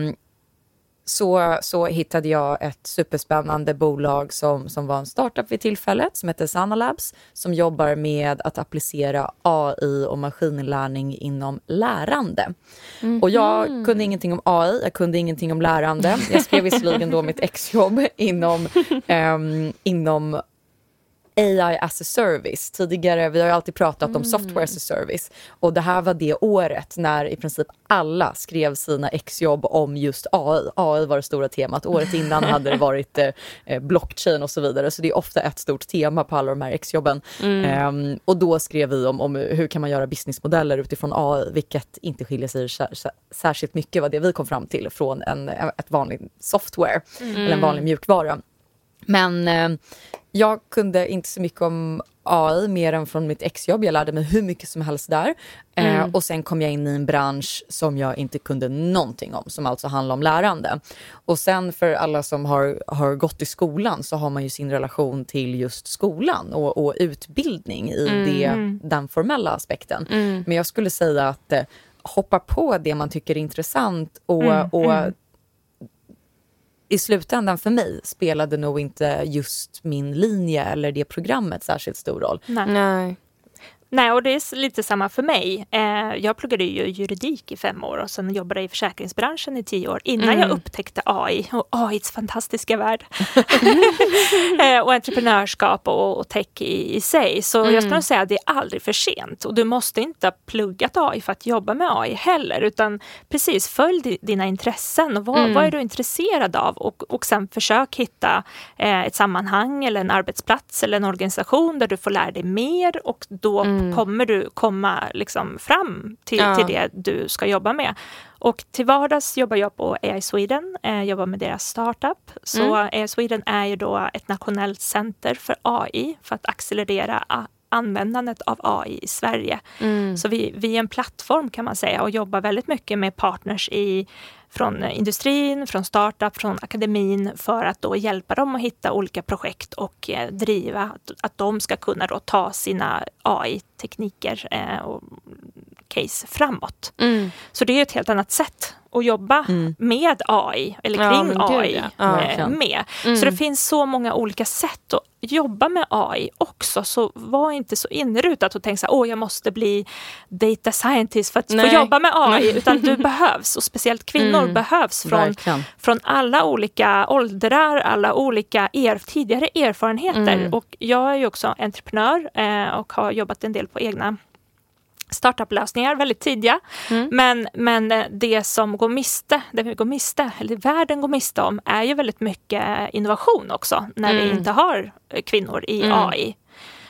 så, så hittade jag ett superspännande bolag som, som var en startup vid tillfället som heter Sanalabs som jobbar med att applicera AI och maskininlärning inom lärande. Mm. Och jag kunde ingenting om AI, jag kunde ingenting om lärande. Jag skrev visserligen då mitt exjobb inom, um, inom AI as a service. Tidigare, vi har alltid pratat mm. om software as a service. Och det här var det året när i princip alla skrev sina exjobb om just AI. AI var det stora temat. Året innan hade det varit eh, eh, blockchain och så vidare. Så det är ofta ett stort tema på alla de här exjobben. Mm. Um, och då skrev vi om, om hur kan man göra businessmodeller utifrån AI, vilket inte skiljer sig sär, särskilt mycket vad det vi kom fram till från en, ett vanligt software mm. eller en vanlig mjukvara. Men eh, jag kunde inte så mycket om AI mer än från mitt exjobb. Jag lärde mig hur mycket som helst där. Eh, mm. Eh, och sen kom jag in i en bransch som jag inte kunde någonting om, som alltså handlar om lärande. Och sen för alla som har, har gått i skolan så har man ju sin relation till just skolan och, och utbildning i mm. det, den formella aspekten. Mm. Men jag skulle säga att eh, hoppa på det man tycker är intressant och, mm. och mm i slutändan för mig spelade nog inte just min linje eller det programmet särskilt stor roll. Nej. Nej. Nej, och det är lite samma för mig. Eh, jag pluggade ju juridik i fem år och sen jobbade jag i försäkringsbranschen i tio år innan mm. jag upptäckte AI och AIs fantastiska värld. eh, och entreprenörskap och, och tech i, i, sig. Så mm. jag skulle säga att det är aldrig för sent och du måste inte ha pluggat AI för att jobba med AI heller utan precis följ dina intressen och vad, mm. vad är du intresserad av och, och sen försök hitta eh, ett sammanhang eller en arbetsplats eller en organisation där du får lära dig mer och då mm mm. kommer du komma liksom fram till, ja. till det du ska jobba med. Och till vardags jobbar jag på AI Sweden, eh, jobbar med deras startup. Så mm. AI Sweden är ju då ett nationellt center för AI för att accelerera användandet av AI i Sverige. Mm. Så vi, vi är en plattform kan man säga och jobbar väldigt mycket med partners i från industrin, från startup, från akademin för att då hjälpa dem att hitta olika projekt och eh, driva att, att de ska kunna då ta sina AI-tekniker eh, och case framåt. Mm. Så det är ett helt annat sätt att jobba mm. med AI eller kring ja, AI ja. Eh, med. Mm. Så det finns så många olika sätt att jobba med AI också. Så var inte så inrutat och tänk så här, åh jag måste bli data scientist för att Nej. få jobba med AI. Utan du behövs och speciellt kvinnor mm. behövs från, från alla olika åldrar, alla olika er, tidigare erfarenheter. Mm. Och jag är ju också entreprenör eh, och har jobbat en del på egna startup-lösningar väldigt tidiga. Mm. Men, men eh, det som går miste, det vi går miste, eller världen går miste om är ju väldigt mycket innovation också när mm. vi inte har eh, kvinnor i mm. AI.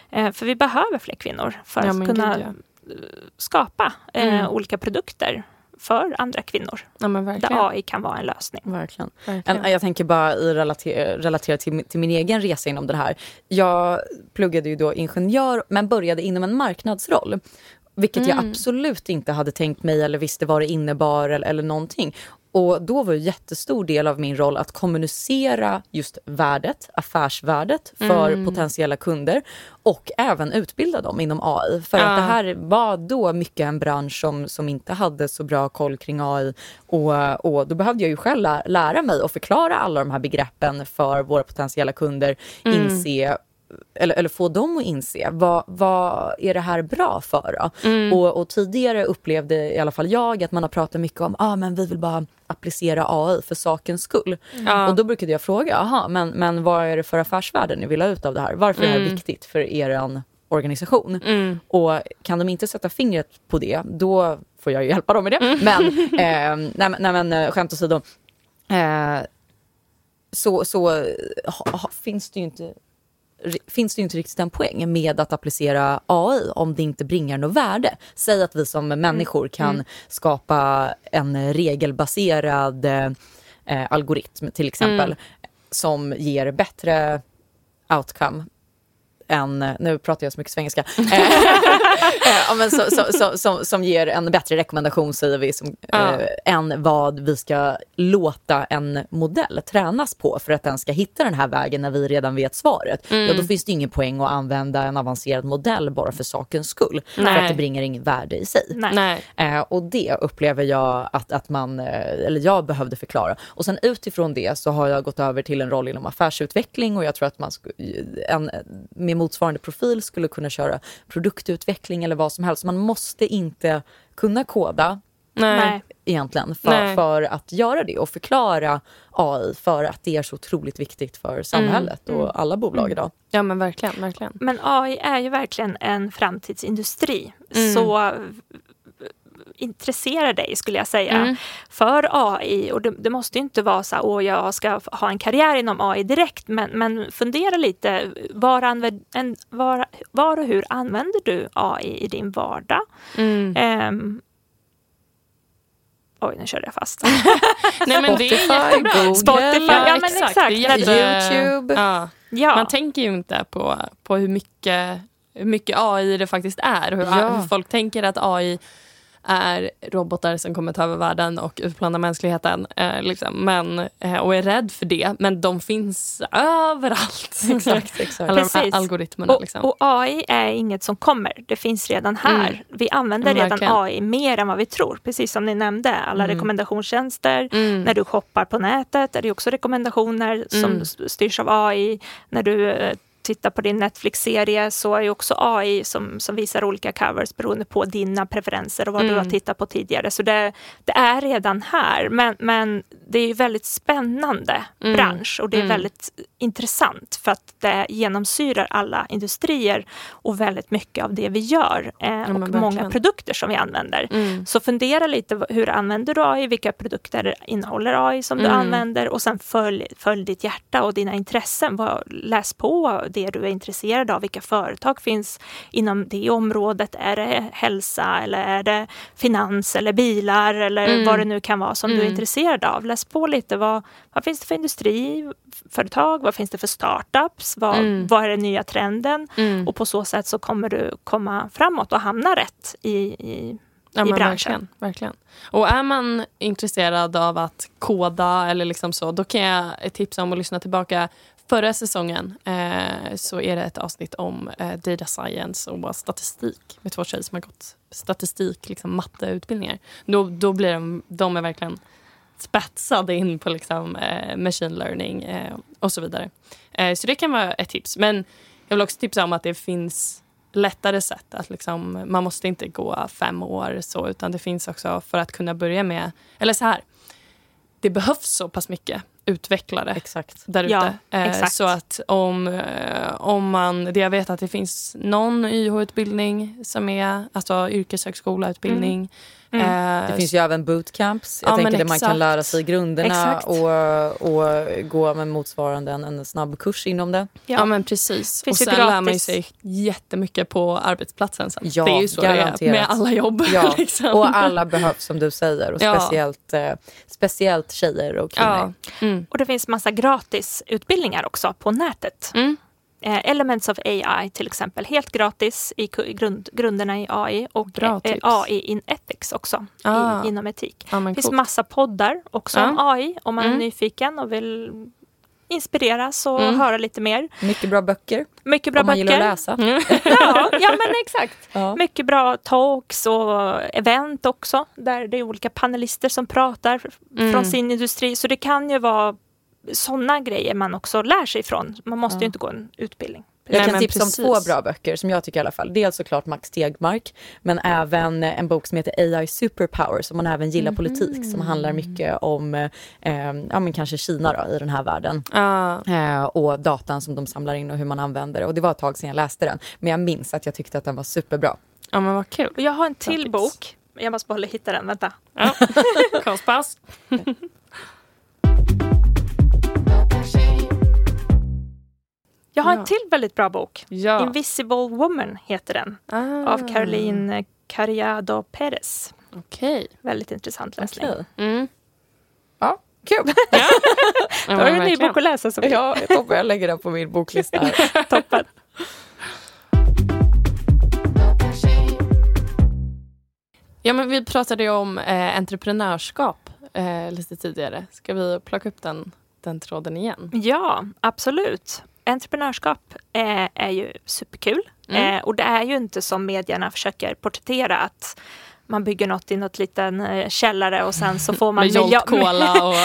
Eh, för vi behöver fler kvinnor för ja, att kunna gud, ja. skapa eh, mm. olika produkter för andra kvinnor. Ja, där AI kan vara en lösning. Verkligen. verkligen. Jag tänker bara i relater, relatera till, till, min egen resa inom det här. Jag pluggade ju då ingenjör men började inom en marknadsroll. Vilket mm. jag absolut inte hade tänkt mig eller visste vad det innebar eller, eller någonting. och då var en jättestor del av min roll att kommunicera just värdet, affärsvärdet för mm. potentiella kunder och även utbilda dem inom AI. För ja. att det här var då mycket en bransch som, som inte hade så bra koll kring AI och, och då behövde jag ju själv lära mig och förklara alla de här begreppen för våra potentiella kunder, mm. inse eller, eller få dem att inse vad, vad är det här bra för. Mm. Och, och, tidigare upplevde i alla fall jag att man har pratat mycket om ah, men vi vill bara applicera AI för sakens skull. Mm. Och då brukade jag fråga, aha, men, men vad är det för affärsvärde ni vill ha ut av det här? Varför är det här mm. viktigt för er organisation? Mm. Och kan de inte sätta fingret på det, då får jag ju hjälpa dem med det. Mm. Men, eh, nej, nej, men skämt åsido. Eh, så, så ha, ha, finns det ju inte finns det ju inte riktigt en poäng med att applicera AI om det inte bringar något värde. Säg att vi som människor mm. kan mm. skapa en regelbaserad eh, algoritm till exempel mm. som ger bättre outcome en, nu pratar jag så mycket svengelska, eh, eh, men så, så, så, som, som ger en bättre rekommendation säger vi, som, ja. eh, än vad vi ska låta en modell tränas på för att den ska hitta den här vägen när vi redan vet svaret. Mm. Ja, då finns det ingen poäng att använda en avancerad modell bara för sakens skull. Nej. För att det bringar inget värde i sig. Eh, och det upplever jag att, att man, eh, eller jag behövde förklara. Och sen utifrån det så har jag gått över till en roll inom affärsutveckling och jag tror att man en, med motsvarande profil skulle kunna köra produktutveckling eller vad som helst. Man måste inte kunna koda Nej. egentligen för, för, att göra det och förklara AI för att det är så otroligt viktigt för samhället mm. och alla bolag mm. idag. Ja men verkligen, verkligen. Men AI är ju verkligen en framtidsindustri. Mm. Så intresserar dig skulle jag säga mm. för AI. Och det, det, måste inte vara så att jag ska ha en karriär inom AI direkt men, men fundera lite. Var, använd, en, var, var och hur använder du AI i din vardag? Mm. Um, Oj, nu körde jag fast. Nej, men det är jättebra. Google. Spotify, ja, men exakt. exakt. Jätte... Youtube. Ja. ja. Man tänker ju inte på, på hur, mycket, hur mycket AI det faktiskt är. Hur, ja. hur folk tänker att AI är robotar som kommer ta över världen och utplåna mänskligheten. Eh, liksom. men, eh, och är rädd för det. Men de finns överallt. Exakt, exakt. Alla de algoritmerna. Och, liksom. och, AI är inget som kommer. Det finns redan här. Mm. Vi använder redan verkligen. AI mer än vad vi tror. Precis som ni nämnde. Alla mm. rekommendationstjänster. Mm. När du shoppar på nätet är det också rekommendationer som mm. styrs av AI. När du eh, tittar på din Netflix-serie så är ju också AI som, som visar olika covers beroende på dina preferenser och vad mm. du har mm. tittat på tidigare. Så det, det, är redan här. Men, men det är ju väldigt spännande mm. bransch och det är mm. väldigt intressant för att det genomsyrar alla industrier och väldigt mycket av det vi gör eh, ja, och många produkter som vi använder. Mm. Så fundera lite, hur använder du AI? Vilka produkter innehåller AI som du mm. använder? Och sen följ, följ ditt hjärta och dina intressen. Läs på det du är intresserad av. Vilka företag finns inom det området? Är det hälsa eller är det finans eller bilar eller mm. vad det nu kan vara som du är mm. intresserad av? Läs på lite. Vad, vad finns det för industriföretag? Vad finns det för startups? Vad, mm. vad är den nya trenden? Mm. Och på så sätt så kommer du komma framåt och hamna rätt i, i Ja, i branschen. Verkligen, verkligen. Och är man intresserad av att koda eller liksom så, då kan jag tipsa om att lyssna tillbaka Förra säsongen eh, så är det ett avsnitt om eh, data science och statistik med två tjejer som har gått statistik, liksom matteutbildningar. Då, då blir de, de är verkligen spetsade in på liksom, eh, machine learning eh, och så vidare. Eh, så det kan vara ett tips. Men jag vill också tipsa om att det finns lättare sätt. Att liksom, man måste inte gå fem år så, utan det finns också för att kunna börja med... Eller så här, det behövs så pass mycket utvecklare exakt. där ute. Ja, eh, så att om, eh, om man, det jag vet att det finns någon YH-utbildning som är alltså yrkeshögskolautbildning. Mm. Mm. Eh, det finns ju även bootcamps. Jag ja, tänker där man kan lära sig grunderna och, och gå med motsvarande en, en snabb kurs inom det. Ja, ja men precis. Finns och sen lär man sig jättemycket på arbetsplatsen. Sen. Ja, det är ju så garanterat. det är med alla jobb. Ja. liksom. Och alla behövs som du säger. Och speciellt, eh, speciellt tjejer och kvinnor. Mm. Och det finns massa gratisutbildningar också på nätet. Mm. Eh, Elements of AI till exempel, helt gratis i grund, grunderna i AI och Bra eh, AI in ethics också ah. i, inom etik. Ja, det finns cool. massa poddar också ja. om AI om man mm. är nyfiken och vill inspireras och mm. höra lite mer. Mycket bra böcker. Mycket bra om man böcker. gillar att läsa. Mm. ja, ja, men exakt. Ja. Mycket bra talks och event också där det är olika panelister som pratar mm. från sin industri. Så det kan ju vara sådana grejer man också lär sig ifrån. Man måste ja. ju inte gå en utbildning. Jag kan tipsa precis. om två bra böcker som jag tycker i alla fall. Dels såklart Max Tegmark men även en bok som heter AI Superpower som man även gillar mm. politik som handlar mycket om eh, ja, men kanske Kina då, i den här världen. Ah. Eh, och datan som de samlar in och hur man använder det. Och det var ett tag sedan jag läste den men jag minns att jag tyckte att den var superbra. Ja men vad kul. Jag har en till bok. Jag måste bara hitta den, vänta. Ja. Konstpaus. Jag har ja. en till väldigt bra bok. Ja. Invisible Woman heter den. Ah. Av Caroline Carriado Perez. Okay. Väldigt intressant läsning. Okay. Mm. Ja, kul! Ja. Då har du en ny bok att läsa. Som ja, toppen. Jag lägger den på min boklista. Här. toppen. Ja, men vi pratade ju om eh, entreprenörskap eh, lite tidigare. Ska vi plocka upp den, den tråden igen? Ja, absolut entreprenörskap är, är ju superkul. Mm. Eh, och det är ju inte som medierna försöker porträttera att man bygger något i något liten eh, källare och sen så får man... Med Jolt-Cola och...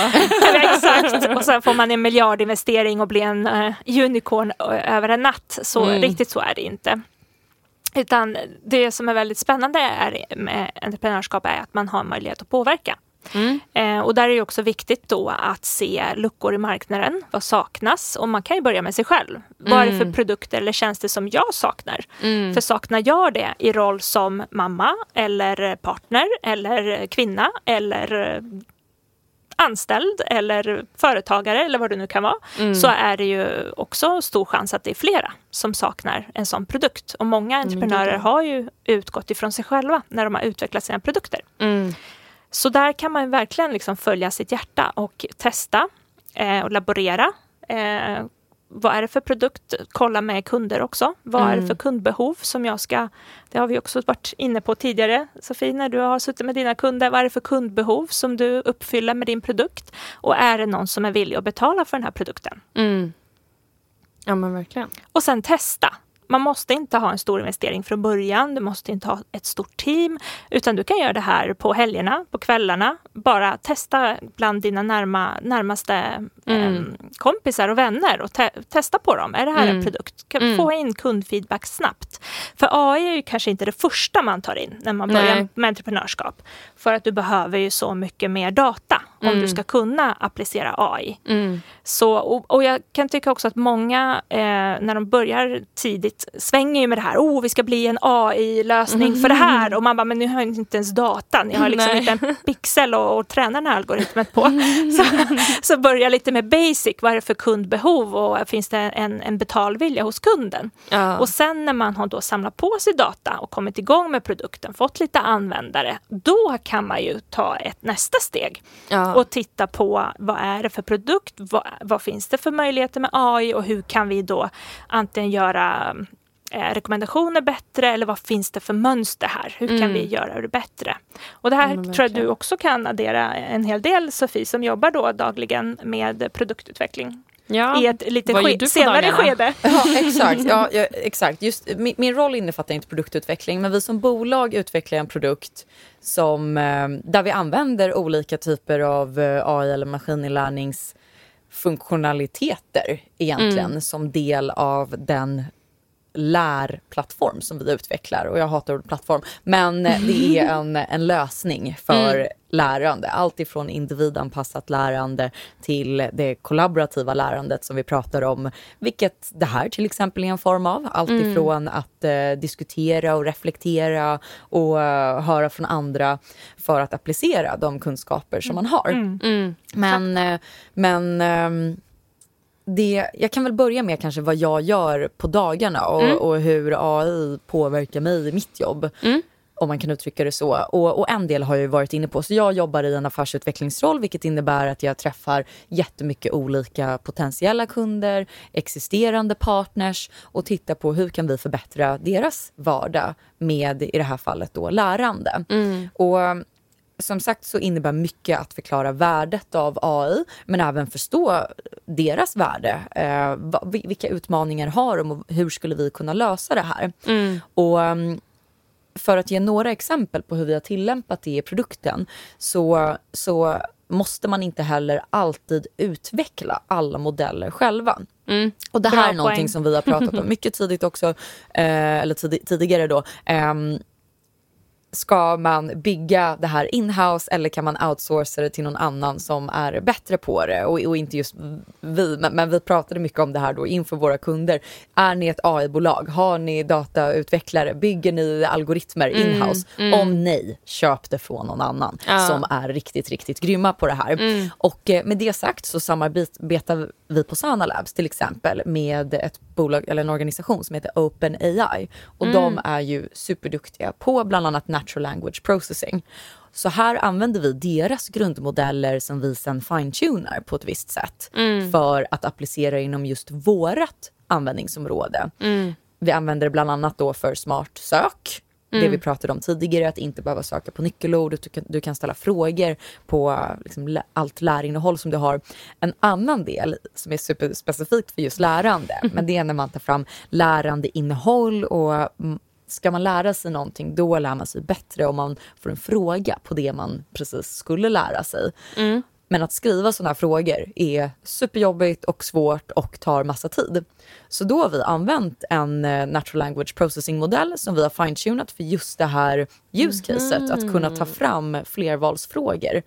exakt! Och sen får man en miljardinvestering och blir en uh, unicorn över en natt. Så mm. riktigt så är det inte. Utan det som är väldigt spännande är med entreprenörskap är att man har möjlighet att påverka. Mm. Eh, och där är det också viktigt då att se luckor i marknaden. Vad saknas? Och man kan ju börja med sig själv. Mm. Vad är det för mm. produkter eller tjänster som jag saknar? Mm. För saknar jag det i roll som mamma eller partner eller kvinna eller anställd eller företagare eller vad det nu kan vara mm. så är det ju också stor chans att det är flera som saknar en sån produkt. Och många entreprenörer har ju utgått ifrån sig själva när de har utvecklat sina produkter. Mm. Så där kan man verkligen liksom följa sitt hjärta och testa eh, och laborera. Eh, vad är det för produkt? Kolla med kunder också. Vad mm. är det för mm. kundbehov som jag ska... Det har vi också varit inne på tidigare, Sofie, när du har suttit med dina kunder. Vad är det för kundbehov som du uppfyller med din produkt? Och är det någon som är villig att betala för den här produkten? Mm. Ja men verkligen. Och sen testa. Man måste inte ha en stor investering från början. Du måste inte ha ett stort team, utan du kan göra det här på helgerna, på kvällarna. Bara testa bland dina närma, närmaste mm. eh, kompisar och vänner och te testa på dem. Är det här mm. en produkt? Kan mm. Få in kundfeedback snabbt. För AI är ju kanske inte det första man tar in när man börjar Nej. med entreprenörskap. För att du behöver ju så mycket mer data om du mm. ska kunna applicera AI. Mm. Så, och, och, jag kan tycka också att många, eh, när de börjar tidigt svänger ju med det här, oh vi ska bli en AI-lösning mm. för det här mm. och man bara, men nu har ni inte ens data, ni har liksom Nej. inte en pixel och, och träna den här algoritmen på. Mm. Så, så börja lite med basic, vad är det för kundbehov och finns det en, en betalvilja hos kunden? Ja. Och sen när man har då samlat på sig data och kommit igång med produkten, fått lite användare, då kan man ju ta ett nästa steg ja. och titta på vad är det för produkt, vad, vad finns det för möjligheter med AI och hur kan vi då antingen göra eh, rekommendationer bättre eller vad finns det för mönster här? Hur mm. kan vi mm. göra det bättre? Och det här mm, tror jag du också kan addera en hel del Sofie som jobbar då dagligen med produktutveckling. Ja. I ett lite ske senare skede. Ja, exakt. Ja, ja, exakt. Just, min, min, roll innefattar inte produktutveckling men vi som bolag utvecklar en produkt som, eh, där vi använder olika typer av eh, AI eller maskininlärningsfunktionaliteter egentligen mm. som del av den lärplattform som vi utvecklar. Och jag hatar ordet plattform. Men det är en, en lösning för mm. lärande. Allt ifrån individanpassat lärande till det kollaborativa lärandet som vi pratar om. Vilket det här till exempel är en form av. Allt mm. ifrån att eh, diskutera och reflektera och uh, höra från andra för att applicera de kunskaper som man har. Mm. mm. Men, eh, men um, det, jag kan väl börja med kanske vad jag gör på dagarna och, mm. och hur AI påverkar mig i mitt jobb. Mm. om man kan uttrycka det så. Och, och, en del har jag varit inne på. Så jag jobbar i en affärsutvecklingsroll vilket innebär att jag träffar jättemycket olika potentiella kunder, existerande partners och tittar på hur kan vi förbättra deras vardag med, i det här fallet, då lärande. Mm. Och som sagt så innebär mycket att förklara värdet av AI men även förstå deras värde. Eh, vilka utmaningar har de och hur skulle vi kunna lösa det här? Mm. Och um, för att ge några exempel på hur vi har tillämpat det i produkten så, så måste man inte heller alltid utveckla alla modeller själva. Mm. Och det här Bra är någonting poäng. som vi har pratat om mycket tidigt också, eh, eller tid, tidigare då. Eh, ska man bygga det här inhouse eller kan man outsourca det till någon annan som är bättre på det? Och, och inte just vi, men, men, vi pratade mycket om det här då inför våra kunder. Är ni ett AI-bolag? Har ni datautvecklare? Bygger ni algoritmer mm, inhouse? Mm, mm. Om nej, köp det från någon annan ja. som är riktigt, riktigt grymma på det här. Mm. Och eh, med det sagt så samarbetar vi på Sana Labs till exempel med ett bolag eller en organisation som heter OpenAI och mm. de är ju superduktiga på bland annat natural language processing. Så här använder vi deras grundmodeller som vi sen fine-tunar på ett visst sätt mm. för att applicera inom just vårat användningsområde. Mm. Vi använder det bland annat då för smart sök Mm. Det vi pratade om tidigare, att inte behöva söka på nyckelord. Du kan, du kan ställa frågor på liksom, allt lärinnehåll som du har. En annan del som är superspecifikt för just lärande, mm. men det är när man tar fram lärandeinnehåll och ska man lära sig någonting, då lär man sig bättre om man får en fråga på det man precis skulle lära sig. Mm. Men att skriva sådana här frågor är superjobbigt och svårt och tar massa tid. Så då har vi använt en eh, natural language processing-modell som vi har fine-tunat för just det här use caset, mm. att kunna ta fram flervalsfrågor.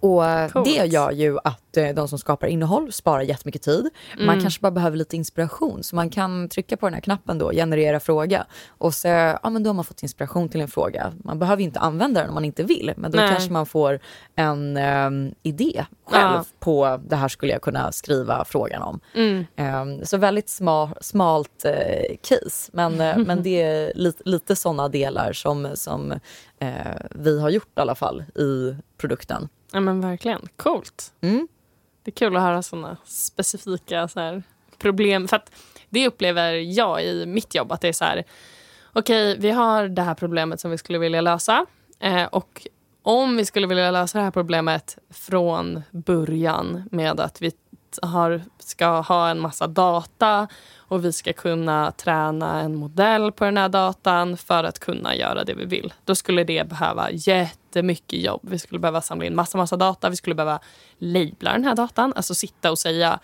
Och Coolt. det gör ju att eh, de som skapar innehåll sparar jättemycket tid. Mm. Man kanske bara behöver lite inspiration så man kan trycka på den här knappen då, generera fråga och så ja men då har man fått inspiration till en fråga. Man behöver inte använda den om man inte vill men då Nej. kanske man får en um, idé själv ja. på det här skulle jag kunna skriva frågan om. Mm. Um, så väldigt sma, smalt uh, case men, uh, men det är lite, lite sådana delar som, som uh, vi har gjort i alla fall i produkten. Ja men verkligen. Coolt. Mm. Det är kul att höra såna specifika så här, problem. För att det upplever jag i mitt jobb att det är så här. Okej, okay, vi har det här problemet som vi skulle vilja lösa. Eh, och om vi skulle vilja lösa det här problemet från början med att vi har, ska ha en massa data och vi ska kunna träna en modell på den här datan för att kunna göra det vi vill. Då skulle det behöva jättemycket jobb. Vi skulle behöva samla in massa, massa data. Vi skulle behöva labla den här datan, alltså sitta och säga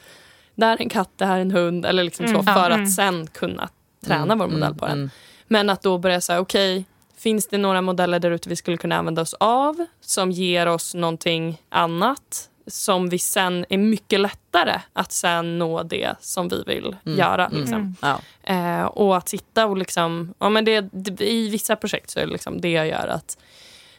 det här är en katt, det här är en hund eller liksom mm. så för att mm. sen kunna träna mm. vår modell mm, på den. Mm. Men att då börja säga okej, okay, finns det några modeller där ute vi skulle kunna använda oss av som ger oss någonting annat som vi sen är mycket lättare att sen nå det som vi vill mm. göra. Mm. Liksom. Mm. Ja. Eh, och att sitta och liksom, ja, men det, det, i vissa projekt så är det liksom det jag gör att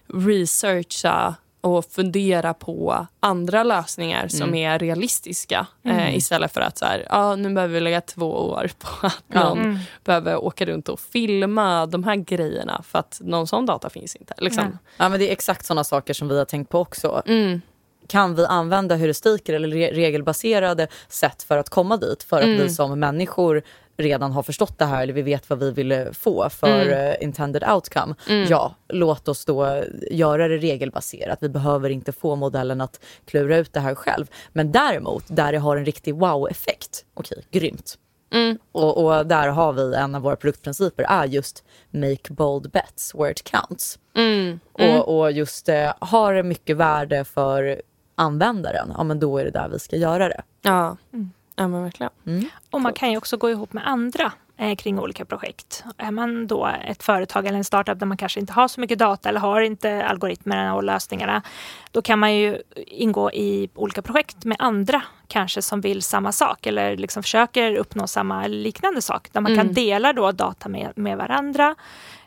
researcha och fundera på andra lösningar som mm. är realistiska eh, mm. istället för att så här, ja, nu behöver vi lägga två år på att någon mm. behöver åka runt och filma de här grejerna för att någon sån data finns inte. Liksom. Ja, men det är exakt såna saker som vi har tänkt på också. Mm kan vi använda heuristiker eller regelbaserade sätt för att komma dit? För att mm. vi som människor redan har förstått det här eller vi vet vad vi vill få för mm. uh, intended outcome. Mm. Ja, låt oss då göra det regelbaserat. Vi behöver inte få modellen att klura ut det här själv. Men däremot, där det har en riktig wow-effekt, okej, okay, grymt. Mm. Och, och, där har vi en av våra produktprinciper är just make bold bets where it counts. Mm. Mm. Och, och, just eh, har det mycket värde för användaren, ja men då är det där vi ska göra det. Ja, mm. Ja men verkligen. Mm. Och man kan ju också gå ihop med andra eh, kring olika projekt. Är man då ett företag eller en startup där man kanske inte har så mycket data eller har inte algoritmerna och lösningarna, då kan man ju ingå i olika projekt med andra kanske som vill samma sak eller liksom försöker uppnå samma liknande sak där man mm. kan dela då data med, med varandra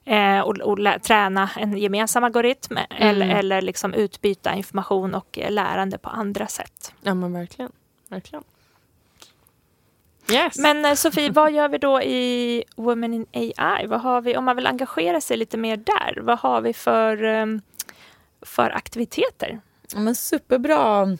eh, och, och lä, träna en gemensam algoritm mm. eller, eller liksom utbyta information och lärande på andra sätt. Ja men verkligen. verkligen. Yes. Men eh, Sofie, vad gör vi då i Women in AI? Vad har vi, om man vill engagera sig lite mer där, vad har vi för, ehm, för aktiviteter? Ja, men superbra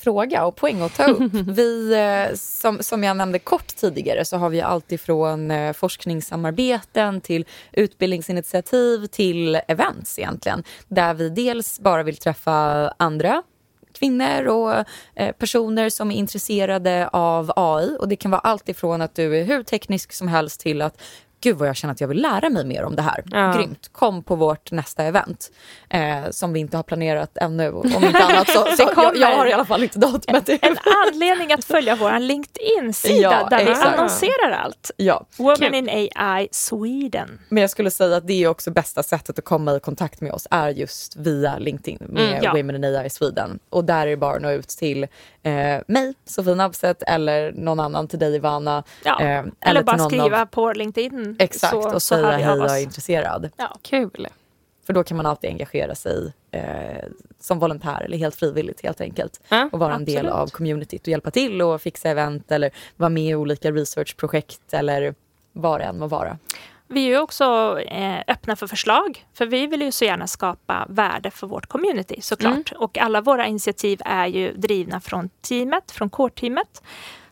fråga och poäng att ta upp. Vi, eh, som, som jag nämnde kort tidigare så har vi allt ifrån eh, forskningssamarbeten till utbildningsinitiativ till events egentligen. Där vi dels bara vill träffa andra kvinnor och eh, personer som är intresserade av AI. Och Det kan vara allt ifrån att du är hur teknisk som helst till att gud vad jag känner att jag vill lära mig mer om det här. Ja. Grymt, kom på vårt nästa event. Eh, som vi inte har planerat ännu. Om inte annat så, så jag, jag, har i alla fall inte datumet. En, en anledning att följa vår LinkedIn-sida ja, där exakt. vi annonserar allt. Ja. Women in AI Sweden. Men jag skulle säga att det är också bästa sättet att komma i kontakt med oss är just via LinkedIn med mm, ja. Women in AI Sweden. Och där är det bara att nå ut till eh, mig, Sofie Nabseth eller någon annan till dig Ivana. Ja. Eh, eller, eller bara skriva av... på LinkedIn Exakt, så, och säga hej, jag är intresserad. Ja. Kul. För då kan man alltid engagera sig eh, som volontär eller helt frivilligt helt enkelt. Ja, och vara absolut. en del av communityt och hjälpa till och fixa event eller vara med i olika researchprojekt eller vad det än må vara. Vi är också eh, öppna för förslag, för vi vill ju så gärna skapa värde för vårt community såklart. Mm. Och alla våra initiativ är ju drivna från teamet, från core-teamet.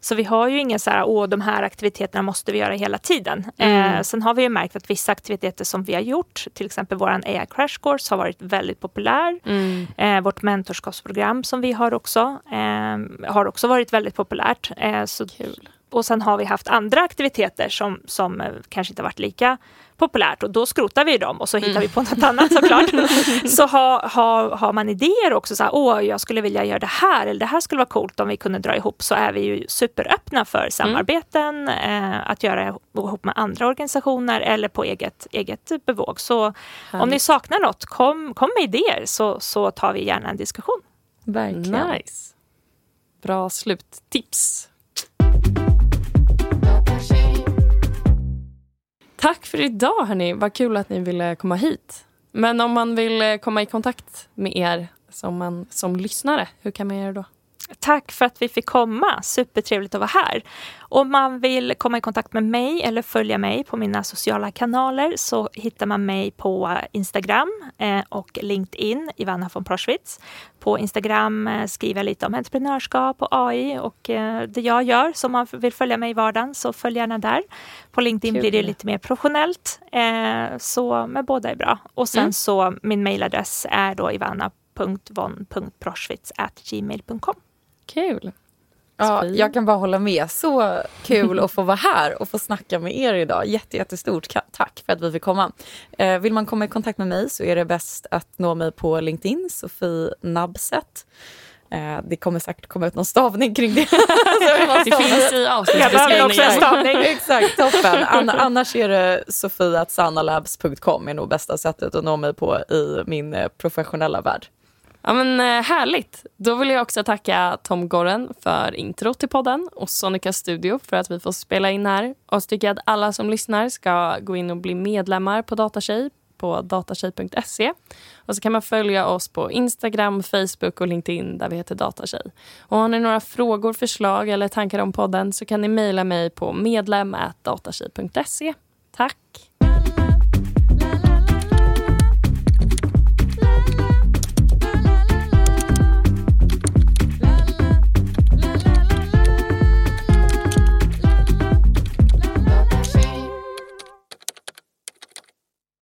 Så vi har ju inga så här, åh de här aktiviteterna måste vi göra hela tiden. Mm. Eh, sen har vi ju märkt att vissa aktiviteter som vi har gjort, till exempel vår AI Crash Course har varit väldigt populär. Mm. Eh, vårt mentorskapsprogram som vi har också, eh, har också varit väldigt populärt. Eh, så Kul. Och sen har vi haft andra aktiviteter som, som eh, kanske inte varit lika populärt och då skrotar vi dem och så hittar mm. vi på något annat såklart. så har ha, ha man idéer också, så här, åh jag skulle vilja göra det här eller det här skulle vara coolt om vi kunde dra ihop så är vi ju superöppna för mm. samarbeten, mm. eh, att göra ihop med andra organisationer eller på eget, eget bevåg. Så Härligt. om ni saknar något, kom, kom med idéer så, så tar vi gärna en diskussion. Verkligen. Nice. Bra sluttips. Tack för idag hörni. Vad kul att ni ville komma hit. Men om man vill eh, komma i kontakt med er som, man, som lyssnare, hur kan man göra då? Tack för att vi fick komma. Supertrevligt att vara här. Om man vill komma i kontakt med mig eller följa mig på mina sociala kanaler så hittar man mig på Instagram eh, och LinkedIn, Ivana von Proschwitz. På Instagram eh, skriver jag lite om entreprenörskap och AI och eh, det jag gör. Så om man vill följa mig i vardagen så följ gärna där. På LinkedIn Kul. blir det lite mer professionellt. Så med båda är bra. Och sen mm. så min mailadress är då ivana.von.proschwitz.gmail.com. Kul. Ja, jag kan bara hålla med. Så kul att få vara här och få snacka med er idag. Jätte, jättestort tack för att vi fick komma. Eh, vill man komma i kontakt med mig så är det bäst att nå mig på LinkedIn, Sofie Nabset. Eh, det kommer säkert komma ut någon stavning kring det. det finns i avsnittsbeskrivningen. Exakt, toppen. An annars är det sofie.sanalabs.com är nog bästa sättet att nå mig på i min eh, professionella värld. Ja, men, eh, härligt. Då vill jag också tacka Tom Gorren för intro till podden och Sonica Studio för att vi får spela in här. Och så tycker jag att alla som lyssnar ska gå in och bli medlemmar på Datatjej på datatjej.se. Och så kan man följa oss på Instagram, Facebook och LinkedIn där vi heter Datatjej. Och har ni några frågor, förslag eller tankar om podden så kan ni mejla mig på medlem.datatjej.se. Tack!